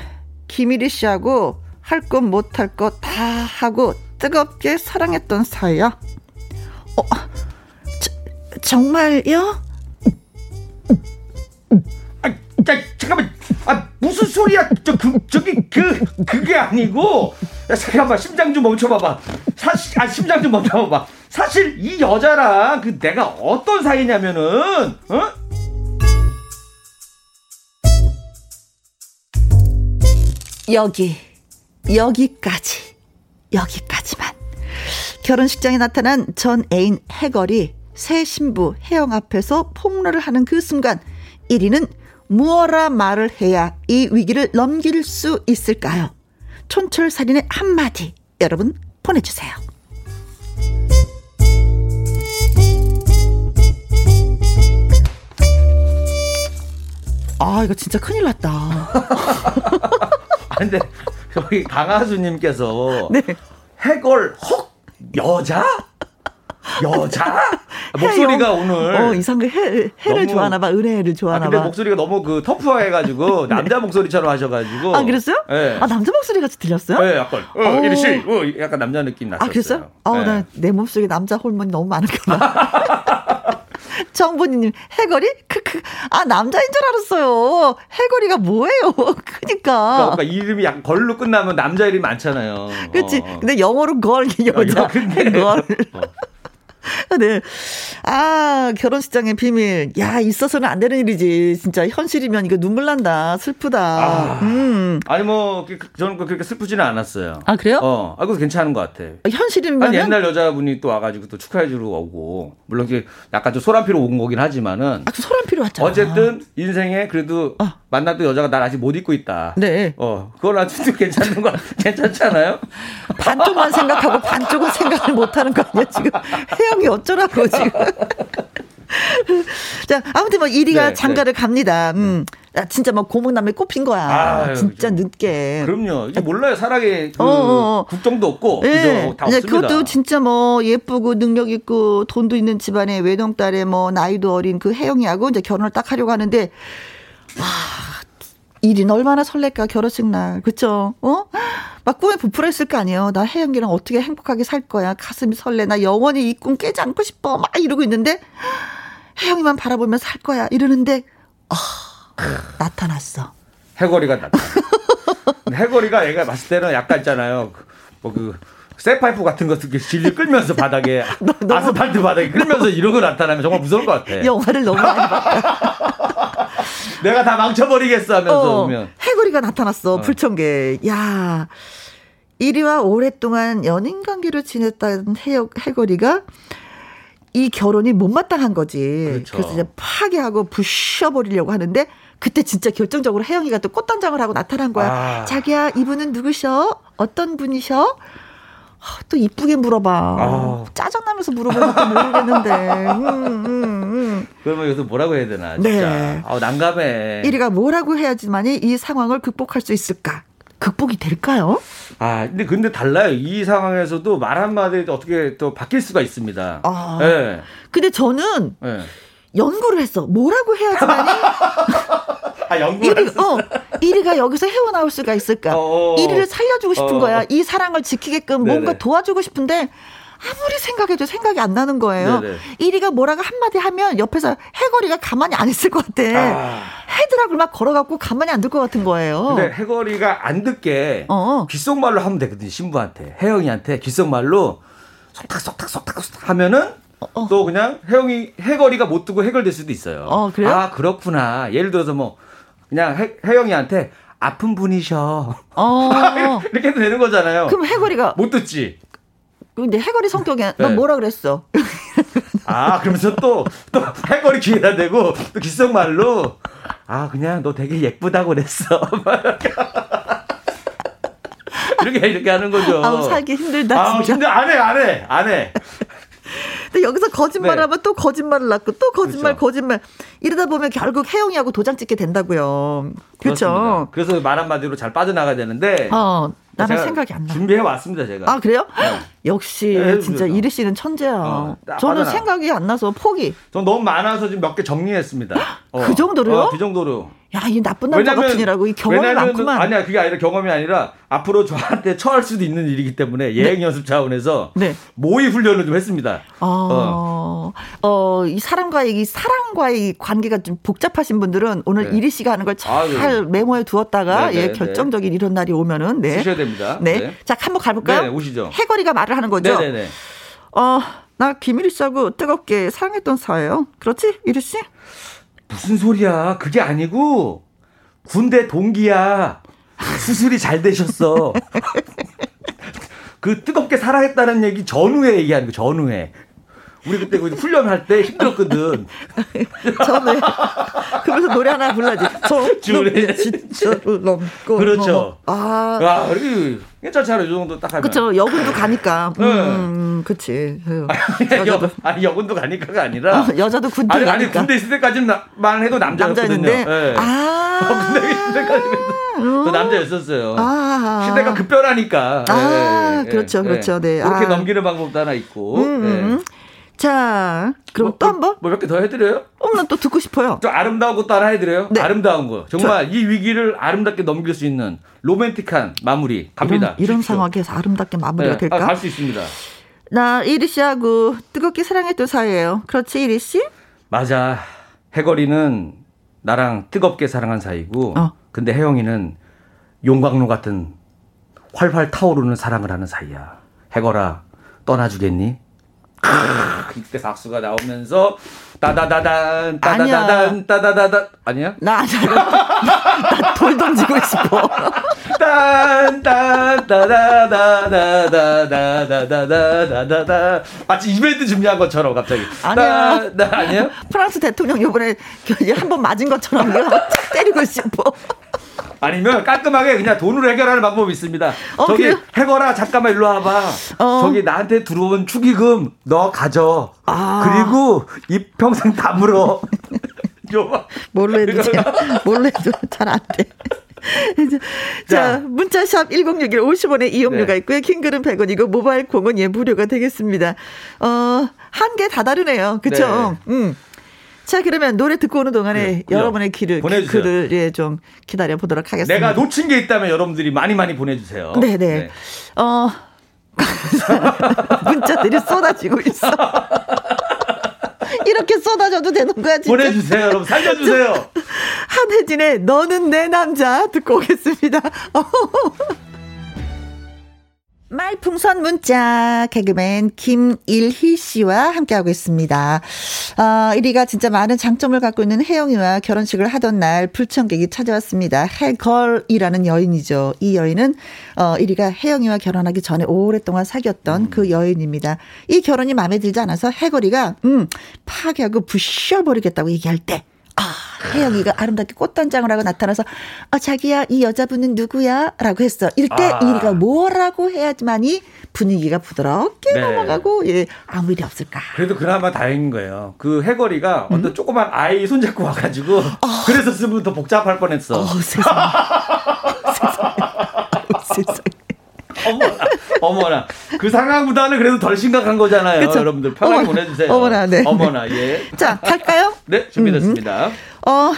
김일희 씨하고 할 것 못 할 것 다 하고 뜨겁게 사랑했던 사이야. 어, 저, 정말요? 아, 자, 잠깐만. 아, 무슨 소리야? 저, 그, 저기, 그, 그게 아니고. 야, 잠깐만, 심장 좀 멈춰봐봐. 사실, 아, 심장 좀 멈춰봐봐. 사실, 이 여자랑 그 내가 어떤 사이냐면은, 어? 여기, 여기까지, 여기까지만. 결혼식장에 나타난 전 애인 해걸이 새 신부 혜영 앞에서 폭로를 하는 그 순간 1위는 무어라 말을 해야 이 위기를 넘길 수 있을까요? 촌철살인의 한마디 여러분 보내주세요. 아 이거 진짜 큰일 났다. 아 근데 저기 강하수님께서 네. 해골 헉 여자? 여자? 목소리가 오늘 어, 이상하게 해, 해를 좋아하나 봐. 은혜를 좋아하나 아, 근데 목소리가 너무 그 터프해 가지고 네. 남자 목소리처럼 하셔 가지고 아, 그랬어요? 네. 아, 남자 목소리 같이 들렸어요? 네, 약간 어, 이리 씨. 어, 약간 남자 느낌 났어요. 아, 그랬어요? 어, 네. 나내 몸속에 남자 호르몬이 너무 많은가 봐. 정보님 해거리? 크크. 아 남자인 줄 알았어요. 해거리가 뭐예요? 그니까. 그러니까 이름이 약간 걸로 끝나면 남자 이름이 많잖아요. 그렇지. 어. 근데 영어로 걸 여자. 아, 근데 걸. 어. 네. 아, 결혼식장의 비밀. 야, 있어서는 안 되는 일이지. 진짜 현실이면 이거 눈물 난다. 슬프다. 아, 음. 아니, 뭐, 그, 그, 저는 그렇게 슬프지는 않았어요. 아, 그래요? 어, 아, 그거 괜찮은 것 같아. 현실이면. 아니, 옛날 여자분이 또 와가지고 또 축하해주러 오고. 물론 이게 약간 좀 소란피로 온 거긴 하지만은. 아, 그 소란피로 왔잖아. 어쨌든 인생에 그래도 어. 만났던 여자가 날 아직 못 잊고 있다. 네. 어, 그건 아직도 괜찮은 거, 괜찮지 않아요? 반쪽만 생각하고 반쪽은 생각을 못 하는 거 아니야, 지금. 혜영이 어쩌라고, 지금. 자, 아무튼 뭐 1위가 네, 장가를 네. 갑니다. 음. 야, 진짜 뭐 고목남에 꼽힌 거야. 아, 진짜 그렇죠. 늦게. 그럼요. 이제 몰라요. 사랑의 그 어, 어, 어. 국정도 없고. 네. 그죠? 다 없습니다. 그것도 진짜 뭐 예쁘고 능력 있고 돈도 있는 집안의 외동딸에 뭐 나이도 어린 그 혜영이하고 이제 결혼을 딱 하려고 하는데 와, 일인 얼마나 설렐까 결혼식 날. 그쵸? 어? 막 꿈에 부풀어 있을 거 아니에요. 나 혜영이랑 어떻게 행복하게 살 거야. 가슴이 설레. 나 영원히 이 꿈 깨지 않고 싶어. 막 이러고 있는데 혜영이만 바라보며 살 거야. 이러는데 아 나타났어. 해거리가 나타나 해거리가 얘가 봤을 때는 약간 있잖아요. 뭐그 쇠파이프 같은 거 이렇게 질질 끌면서 바닥에 너, 아스팔트 바닥에 끌면서 이러고 나타나면 정말 무서울 것 같아. 영화를 너무 많이 봤다. 내가 다 망쳐버리겠어 하면서 어, 오면. 해골이가 나타났어. 어. 불청개. 야. 이리와 오랫동안 연인 관계를 지냈다는 해골이가 이 결혼이 못마땅한 거지. 그렇죠. 그래서 이제 파괴하고 부셔버리려고 하는데 그때 진짜 결정적으로 혜영이가 또 꽃단장을 하고 나타난 거야. 아. 자기야, 이분은 누구셔? 어떤 분이셔? 또 이쁘게 물어봐. 아. 짜증나면서 물어보면 또 모르겠는데. 음, 음, 음. 그러면 여기서 뭐라고 해야 되나? 진짜. 네. 아, 난감해. 1위가 뭐라고 해야지만이 이 상황을 극복할 수 있을까? 극복이 될까요? 아, 근데 근데 달라요. 이 상황에서도 말 한마디 어떻게 또 바뀔 수가 있습니다. 아. 네. 근데 저는 네. 연구를 했어. 뭐라고 해야지만이 아, 연구를 1위, 어, 1위가 여기서 헤어나올 수가 있을까? 어, 1위를 살려주고 싶은 어, 거야. 이 사랑을 지키게끔 네네. 뭔가 도와주고 싶은데 아무리 생각해도 생각이 안 나는 거예요. 네네. 1위가 뭐라고 한마디 하면 옆에서 해거리가 가만히 안 있을 것 같아. 아. 헤드락을 막 걸어갖고 가만히 안둘것 같은 거예요. 근데 해거리가 안 듣게 어. 귓속말로 하면 되거든, 신부한테. 혜영이한테 귓속말로 속탁, 속탁, 속탁, 속탁 하면은 어, 어. 또 그냥 해영이 해거리가 못 두고 해결될 수도 있어요. 어, 그래요? 아 그렇구나. 예를 들어서 뭐 그냥 해, 혜영이한테 아픈 분이셔. 어. 이렇게 해도 되는 거잖아요. 그럼 해거리가 못 듣지. 근데 해거리 성격에 네. 넌 뭐라 그랬어? 아 그러면서 또 또 해거리 귀에다 대고 또 귓속말로 아 그냥 너 되게 예쁘다고 그랬어. 이렇게 이렇게 하는 거죠. 아 살기 힘들다. 아, 진짜. 힘들 안 해 안 해 안 해. 근데 또 여기서 거짓말하면 네. 또 거짓말을 낳고 또 거짓말, 그렇죠. 거짓말. 이러다 보면 결국 혜영이하고 도장 찍게 된다고요. 그렇죠. 그래서 말 한마디로 잘 빠져나가야 되는데. 어, 나는 생각이 안 나. 준비해 왔습니다, 제가. 아, 그래요? 네. 역시 네, 진짜 이리 씨는 천재야. 어, 저는 빠져나. 생각이 안 나서 포기. 전 너무 많아서 지금 몇 개 정리했습니다. 어. 그 정도로요? 어, 그 정도로. 야, 이 나쁜 남자 왜냐면, 같으니라고 이 경험이 많구만. 아니야, 그게 아니라 경험이 아니라 앞으로 저한테 처할 수도 있는 일이기 때문에 예행 네. 연습 차원에서 네. 모의 훈련을 좀 했습니다. 어, 어, 어 이 사람과의 이 사랑과의 관계가 좀 복잡하신 분들은 오늘 네. 이리 씨가 하는 걸잘 아, 네. 메모해 두었다가 네, 네, 예, 네. 결정적인 이런 날이 오면은 네. 됩니다. 네. 자, 한번 가볼까요? 네, 오시죠. 해거리가 말을 하는 거죠. 네, 네, 네. 어, 나 김일희 씨하고 뜨겁게 사랑했던 사예요. 그렇지, 이리 씨? 무슨 소리야? 그게 아니고 군대 동기야. 수술이 잘 되셨어. 그 뜨겁게 사랑했다는 얘기 전후에 얘기하는 거 전후에. 우리 그때 그 훈련할 때 힘들었거든. 처음에 그러면서 노래 하나 불러야지. 줄에 진짜로 넘고. 그렇죠. 아, 아 우리 괜찮잖아요. 이 정도 딱 하면. 그렇죠. 여군도 가니까. 음, 네. 음, 그치. 아니, 여자도. 아니 여군도 가니까가 아니라. 어, 여자도 군대 아니, 아니 군대 있을 때까지만 해도 남자였거든요. 네. 아. 어, 군대 있을 때까지는 음. 남자였었어요. 아. 시대가 급변하니까. 아, 네. 그렇죠, 그렇죠. 네. 그렇게 아. 넘기는 방법도 하나 있고. 음, 음. 네. 자, 그럼 뭐, 또한 번? 뭐 몇 개 더 해드려요? 어, 난또 듣고 싶어요. 좀 아름다운 것도 하나 해드려요? 네. 아름다운 거. 정말 저, 이 위기를 아름답게 넘길 수 있는 로맨틱한 마무리 갑니다. 이런, 이런 상황에서 아름답게 마무리가 네. 될까? 아, 갈수 있습니다. 나 이리 씨하고 뜨겁게 사랑했던 사이예요. 그렇지, 이리 씨? 맞아. 해거리는 나랑 뜨겁게 사랑한 사이고, 어. 근데 혜영이는 용광로 같은 활활 타오르는 사랑을 하는 사이야. 해거라, 떠나주겠니? 이때 박수가 나오면서 따다다단 따다다단 따다다단 아니야? 나 아니야. 나돌 던지고 싶어. 딴따다다다다다다다다다다 마치 이벤트 준비한 것처럼 갑자기 아니야. 나 아니야? 프랑스 대통령 요번에 한번 맞은 것처럼 때리고 싶어. 아니면 깔끔하게 그냥 돈으로 해결하는 방법이 있습니다. 어, 저기 그래요? 해거라 잠깐만 일로 와봐. 어. 저기 나한테 들어온 축의금 너 가져. 아. 그리고 이 평생 다 물어. 뭘로 해도 뭘로 해도 잘 안 돼. 자, 문자샵 1061 50원에 이용료가 네. 있고요. 킹글은 100원이고 모바일 콩은 예 무료가 되겠습니다. 어, 한 개 다 다르네요. 그쵸? 네. 음. 자, 그러면 노래 듣고 오는 동안에 네, 여러분의 길을 보내주세요. 글을 예, 좀 기다려 보도록 하겠습니다. 내가 놓친 게 있다면 여러분들이 많이 많이 보내주세요. 네네. 네. 어 문자들이 쏟아지고 있어. 이렇게 쏟아져도 되는 거야, 진짜. 보내주세요, 여러분. 살려주세요. 한혜진의 너는 내 남자 듣고 오겠습니다. 말풍선 문자 개그맨 김일희 씨와 함께하고 있습니다. 어, 1위가 진짜 많은 장점을 갖고 있는 혜영이와 결혼식을 하던 날 불청객이 찾아왔습니다. 해걸이라는 여인이죠. 이 여인은 어, 1위가 혜영이와 결혼하기 전에 오랫동안 사귀었던 음. 그 여인입니다. 이 결혼이 마음에 들지 않아서 해걸이가 음, 파괴하고 부셔버리겠다고 얘기할 때 아, 혜영이가 아름답게 꽃단장을 하고 나타나서 아, 자기야 이 여자분은 누구야? 라고 했어. 이때 아. 이리가 뭐라고 해야지만이 분위기가 부드럽게 네. 넘어가고 예 아무 일이 없을까. 그래도 그나마 다행인 거예요. 그 해거리가 음? 어떤 조그만 아이 손잡고 와가지고 어. 그래서 쓰면 더 복잡할 뻔했어. 어, 세상에. 세상에. 세상에. 어머나, 어머나. 그 상황보다는 그래도 덜 심각한 거잖아요. 그쵸? 여러분들 편하게 어머나, 보내주세요. 어머나, 네. 어머나, 예. 자, 갈까요? 네, 준비됐습니다. 음, 음. 어,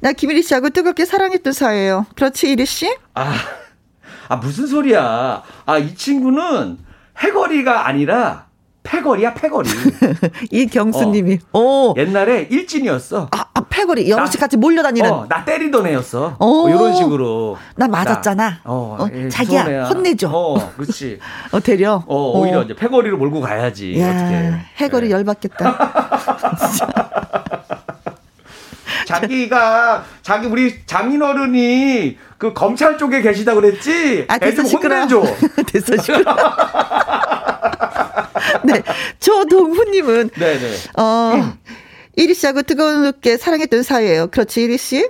나 김일희 씨하고 뜨겁게 사랑했던 사이예요. 그렇지, 이리 씨? 아, 아 무슨 소리야? 아, 이 친구는 해거리가 아니라 패거리야 패거리. 이경수님이. 어. 오. 옛날에 일진이었어. 아, 아 패거리. 여럿이 같이 몰려다니는. 어, 나 때리던 애였어. 뭐 이런 식으로. 나 맞았잖아. 나, 어, 어 예, 자기야 애야. 혼내줘. 어, 그렇지. 어 데려. 어, 오히려 어. 이제 패거리로 몰고 가야지. 야, 어떻게. 해거리 네. 열받겠다. 자기가 자기 우리 장인어른이 그 검찰 쪽에 계시다 그랬지. 아, 됐어 시끄러. 됐어 시끄러. 네. 조동훈님은. 네네. 네. 어, 이리 씨하고 뜨거운게 사랑했던 사이예요. 그렇지, 이리 씨?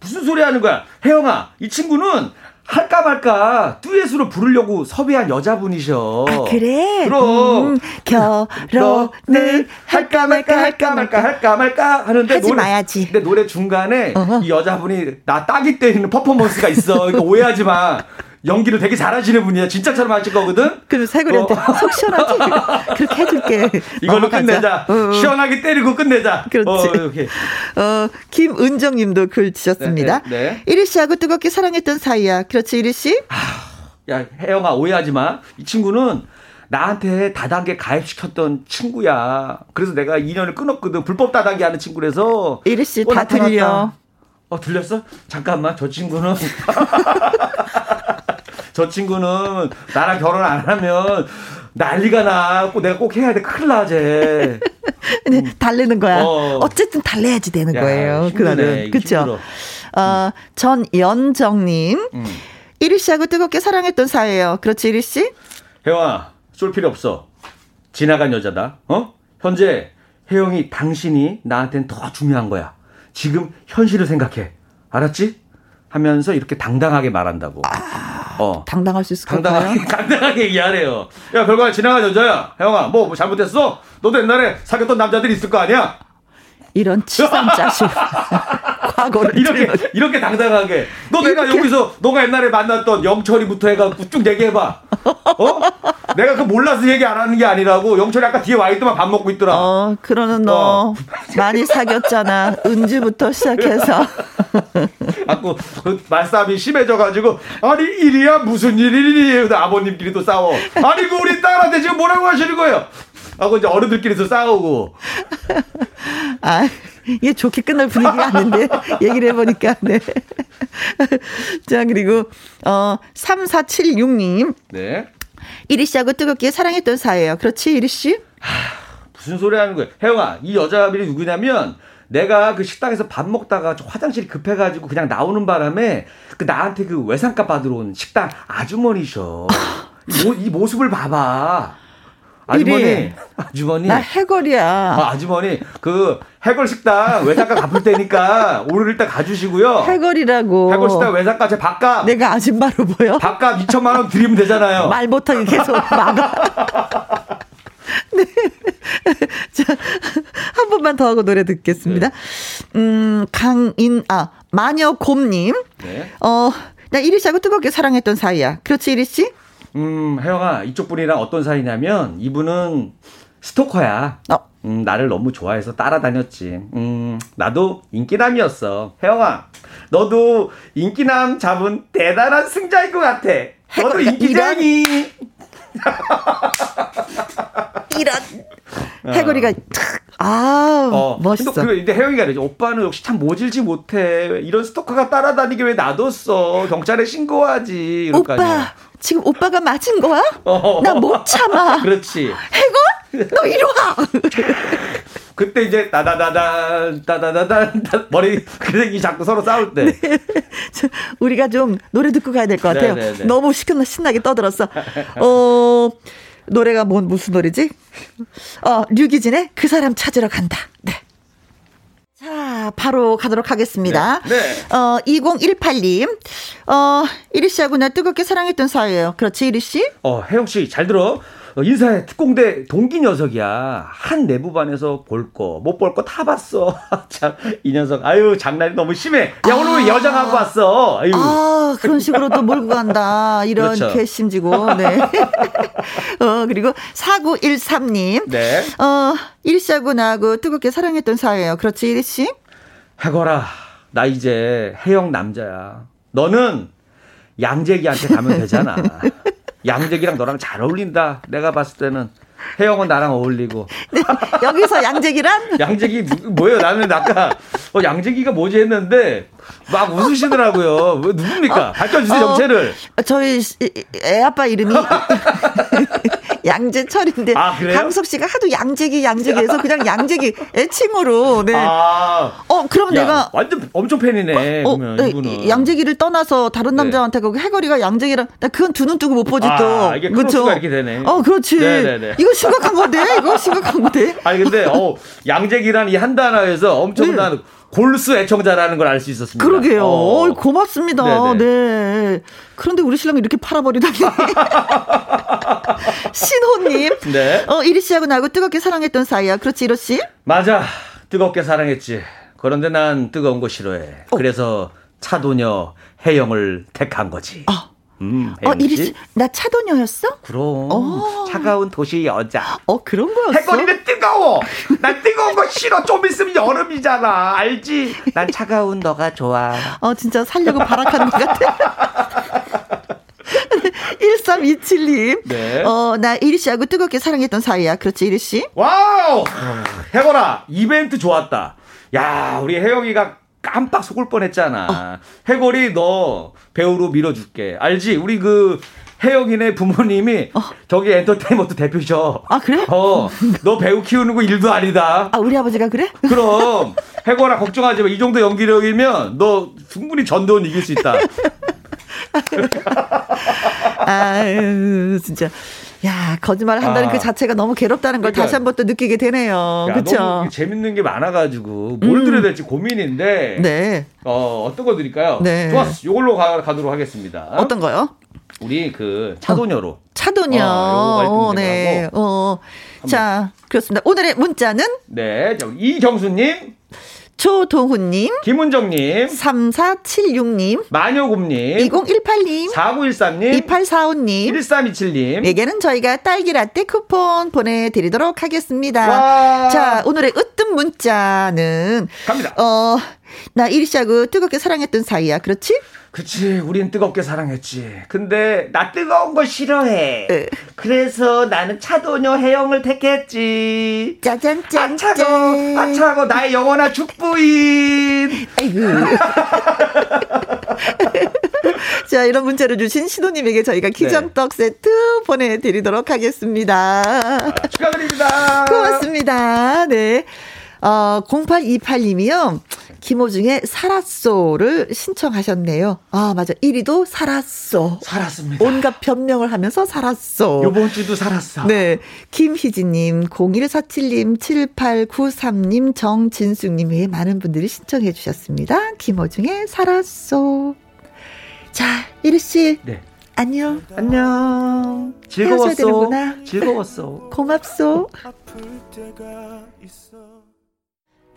무슨 소리 하는 거야? 혜영아, 이 친구는 할까 말까 듀엣으로 부르려고 섭외한 여자분이셔. 아, 그래? 그럼. 음, 결혼을 할까 말까 할까 말까 할까 말까 하는데 하지 노래, 마야지. 근데 노래 중간에 어허. 이 여자분이 나 딱이 때리는 퍼포먼스가 있어. 이거 오해하지 마. 연기를 되게 잘하시는 분이야. 진짜처럼 하실 거거든. 그럼 세구리한테 어. 속 시원하지. 그렇게 해줄게. 이걸로 넘어가자. 끝내자. 어, 어. 시원하게 때리고 끝내자. 그렇지. 어, 어 김은정님도 글 주셨습니다. 네, 네, 네. 이리 씨하고 뜨겁게 사랑했던 사이야. 그렇지 이리 씨? 야 혜영아 오해하지 마. 이 친구는 나한테 다단계 가입시켰던 친구야. 그래서 내가 2년을 끊었거든. 불법 다단계 하는 친구라서. 이리 씨다 들려. 어 들렸어? 잠깐만 저 친구는 저 친구는 나랑 결혼 안 하면 난리가 나. 꼭 내가 꼭 해야 돼. 큰일 나제. 네, 음. 달래는 거야. 어. 쨌든 달래야지 되는 야, 거예요. 그날은. 그쵸? 어, 전연정님. 음. 이리 씨하고 뜨겁게 사랑했던 사이예요. 그렇지, 이리 씨? 혜영아, 쏠 필요 없어. 지나간 여자다. 어? 현재 혜영이 당신이 나한텐 더 중요한 거야. 지금 현실을 생각해. 알았지? 하면서 이렇게 당당하게 말한다고. 아, 어. 당당할 수 있을까요? 당당하게, 당당하게 얘기하래요. 야, 결과에 지나간 여자야. 혜영아, 뭐, 뭐 잘못했어? 너도 옛날에 사귀었던 남자들이 있을 거 아니야? 이런 치산 자식. 과거를 이렇게 들면. 이렇게 당당하게. 너 내가 이렇게. 여기서 너가 옛날에 만났던 영철이부터 해가지고 쭉 얘기해봐. 어? 내가 그 몰라서 얘기 안 하는 게 아니라고 영철이 아까 뒤에 와 있더만 밥 먹고 있더라. 어 그러는 너 어. 많이 사귀었잖아. 은지부터 시작해서. 자꾸 그 말싸움이 심해져가지고 아니 일이야? 무슨 일이니? 아버님끼리 도 싸워. 아니 그 우리 딸한테 지금 뭐라고 하시는 거예요 하고 이제 어른들끼리서 싸우고 아 이게 좋게 끝날 분위기가 아닌데 얘기를 해보니까 네. 자 그리고 어 3476님. 네. 이리 씨하고 뜨겁게 사랑했던 사이예요. 그렇지 이리 씨? 하, 무슨 소리 하는 거야? 혜영아 이 여자분이 누구냐면 내가 그 식당에서 밥 먹다가 화장실이 급해가지고 그냥 나오는 바람에 그 나한테 그 외상값 받으러 온 식당 아주머니셔. 이, 모, 이 모습을 봐봐. 아주머니, 아주머니. 나 해골이야. 아, 아주머니, 그 해골 식당 외상가 갚을 테니까 오늘 일단 가주시고요. 해골이라고. 해골 식당 외상가 제 밥값. 내가 아줌마로 보여? 밥값 2천만 원 드리면 되잖아요. 말 못하게 계속 막아. 네. 자, 한 번만 더 하고 노래 듣겠습니다. 네. 음, 강인, 아, 마녀곰님. 네. 어, 나 이리 씨하고 뜨겁게 사랑했던 사이야. 그렇지, 이리 씨? 음, 혜영아, 이쪽 분이랑 어떤 사이냐면, 이분은 스토커야. 어. 음, 나를 너무 좋아해서 따라다녔지. 음, 나도 인기남이었어. 혜영아, 너도 인기남 잡은 대단한 승자인 것 같아. 너도 인기쟁이. 이런. 해골이가 아 어. 멋있어. 근데, 근데 혜영이가 그러죠. 오빠는 역시 참 모질지 못해. 이런 스토커가 따라다니게 왜 놔뒀어. 경찰에 신고하지. 오빠 지금 오빠가 맞은 거야? 어. 나못 참아. 그렇지. 해골? 너 이리 와. 그때 이제 따다다단 따다다단 머리 그래이 자꾸 서로 싸울 때. 네. 우리가 좀 노래 듣고 가야 될 것 같아요. 네네네. 네, 네. 너무 시끄나 신나게 떠들었어. 어 노래가 뭔 무슨 노래지? 어 류기진의 그 사람 찾으러 간다. 네. 자, 바로 가도록 하겠습니다. 네. 네. 어, 2018님. 어, 이리 씨하고 나 뜨겁게 사랑했던 사이예요. 그렇지, 이리 씨? 어, 혜영 씨, 잘 들어. 어, 인사해 특공대 동기 녀석이야. 한 내부반에서 볼 거, 못 볼 거 다 봤어. 참, 이 녀석. 아유, 장난이 너무 심해. 야, 오늘 왜 아. 여장 하고 왔어? 아유. 아, 그런 식으로 또 몰고 간다. 이런 그렇죠. 괘씸지고, 네. 어, 그리고 4913님. 네. 어, 일시하고 나하고 뜨겁게 사랑했던 사이예요. 그렇지, 일씨? 해거라. 나 이제 해영 남자야. 너는 양재기한테 가면 되잖아. 양재기랑 너랑 잘 어울린다. 내가 봤을 때는 혜영은 나랑 어울리고. 네, 여기서 양재기란? 양재기 뭐예요? 나는 아까 어, 양재기가 뭐지 했는데 막 웃으시더라고요. 뭐, 누굽니까? 어, 밝혀주세요, 어, 정체를. 저희 애 아빠 이름이 양재철인데 아, 강석 씨가 하도 양재기 양재기해서 그냥 양재기 애칭으로 네. 아, 어 그럼 야, 내가 완전 엄청 팬이네. 어, 네. 양재기를 떠나서 다른 네. 남자한테 네. 그 해거리가 양재기랑 나 그건 두 눈 뜨고 못 보지 또. 아, 이게 그렇죠. 이렇게 되네. 어 그렇지. 네네네. 네, 네. 이거 심각한 건데 이거 심각한 건데. 아니 근데 어 양재기란 이 한 단어에서 엄청난 네. 골수 애청자라는 걸 알 수 있었습니다. 그러게요. 어. 고맙습니다. 네네. 네. 그런데 우리 신랑이 이렇게 팔아버리다니. 신호님. 네. 어, 이리 씨하고 나하고 뜨겁게 사랑했던 사이야. 그렇지, 이로 씨? 맞아. 뜨겁게 사랑했지. 그런데 난 뜨거운 거 싫어해. 어. 그래서 차도녀 혜영을 택한 거지. 아. 음, 어, 이리 씨, 나 차도녀였어? 그럼. 어. 차가운 도시 여자. 어, 그런 거였어? 해거리는 뜨거워. 난 뜨거운 거 싫어. 좀 있으면 여름이잖아. 알지? 난 차가운 너가 좋아. 어, 진짜 살려고 발악하는 것 같아. 1327님. 네. 어, 나 이리 씨하고 뜨겁게 사랑했던 사이야. 그렇지, 이리 씨? wow! 해거라, 이벤트 좋았다. 야, 우리 혜영이가 깜빡 속을 뻔했잖아. 어. 해골이 너 배우로 밀어줄게. 알지? 우리 그 혜영이네 부모님이 어. 저기 엔터테인먼트 대표셔. 아 그래? 어, 너 배우 키우는 거 일도 아니다. 아 우리 아버지가 그래? 그럼 해골아 걱정하지 마. 이 정도 연기력이면 너 충분히 전도원 이길 수 있다. 아유 진짜. 야 거짓말을 한다는 그 아. 그 자체가 너무 괴롭다는 걸 그러니까, 다시 한 번 또 느끼게 되네요. 그렇죠? 재밌는 게 많아가지고 뭘 음. 드려야 될지 고민인데. 네. 어 어떤 거 드릴까요? 네. 좋았어. 이걸로 가, 가도록 하겠습니다. 어떤 거요? 우리 그 차도녀로. 어, 차도녀. 어, 어 네. 어. 자 그렇습니다. 오늘의 문자는 네. 이경수님. 조동훈님, 김은정님, 3476님, 마녀곰님, 2018님, 4913님, 2845님, 1327님. 에게는 저희가 딸기 라떼 쿠폰 보내드리도록 하겠습니다. 와. 자, 오늘의 으뜸 문자는. 갑니다. 어, 나 이리씨하고 뜨겁게 사랑했던 사이야. 그렇지? 그치, 우린 뜨겁게 사랑했지. 근데 나 뜨거운 거 싫어해. 에. 그래서 나는 차도녀 해영을 택했지. 짜잔짠. 아 차고, 아 차고 나의 영원한. 아이고. 자, 이런 문자를 주신 신호님에게 저희가 기정떡 네. 세트 보내드리도록 하겠습니다. 아, 축하드립니다. 고맙습니다. 네. 어, 0828님이요. 김호중의 살았소를 신청하셨네요. 아, 맞아. 1위도 살았소. 살았습니다. 온갖 변명을 하면서 살았소. 요번 주도 살았어. 네. 김희진님, 0147님, 7893님, 정진숙님 외에 많은 분들이 신청해 주셨습니다. 김호중의 살았소. 자, 이르씨. 네. 안녕. 안녕. 즐거웠어. 즐거웠어. 고맙소.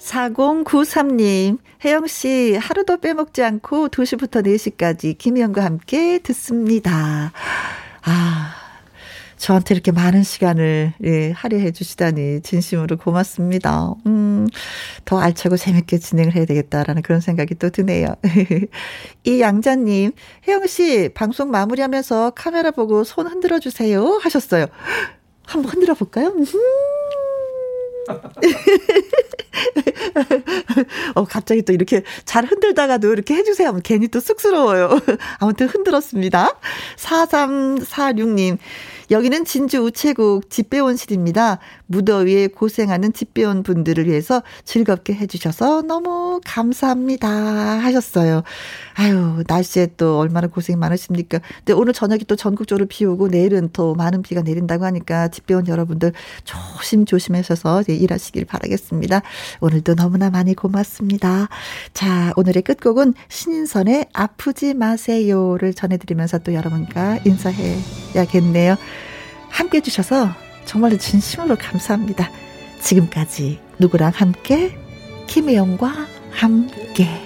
4093님, 혜영씨, 하루도 빼먹지 않고 2시부터 4시까지 김희영과 함께 듣습니다. 아, 저한테 이렇게 많은 시간을, 예, 할애해 주시다니, 진심으로 고맙습니다. 음, 더 알차고 재밌게 진행을 해야 되겠다라는 그런 생각이 또 드네요. 이 양자님, 혜영씨, 방송 마무리하면서 카메라 보고 손 흔들어 주세요. 하셨어요. 한번 흔들어 볼까요? 음. 어, 갑자기 또 이렇게 잘 흔들다가도 이렇게 해주세요 하면 괜히 또 쑥스러워요. 아무튼 흔들었습니다. 4346님. 여기는 진주 우체국 집배원실입니다. 무더위에 고생하는 집배원 분들을 위해서 즐겁게 해주셔서 너무 감사합니다. 하셨어요. 아유, 날씨에 또 얼마나 고생이 많으십니까. 근데 오늘 저녁에 또 전국적으로 비 오고 내일은 또 많은 비가 내린다고 하니까 집배원 여러분들 조심조심하셔서 일하시길 바라겠습니다. 오늘도 너무나 많이 고맙습니다. 자, 오늘의 끝곡은 신인선의 아프지 마세요를 전해드리면서 또 여러분과 인사해야겠네요. 함께 해주셔서 정말로 진심으로 감사합니다. 지금까지 누구랑 함께? 김혜영과 함께.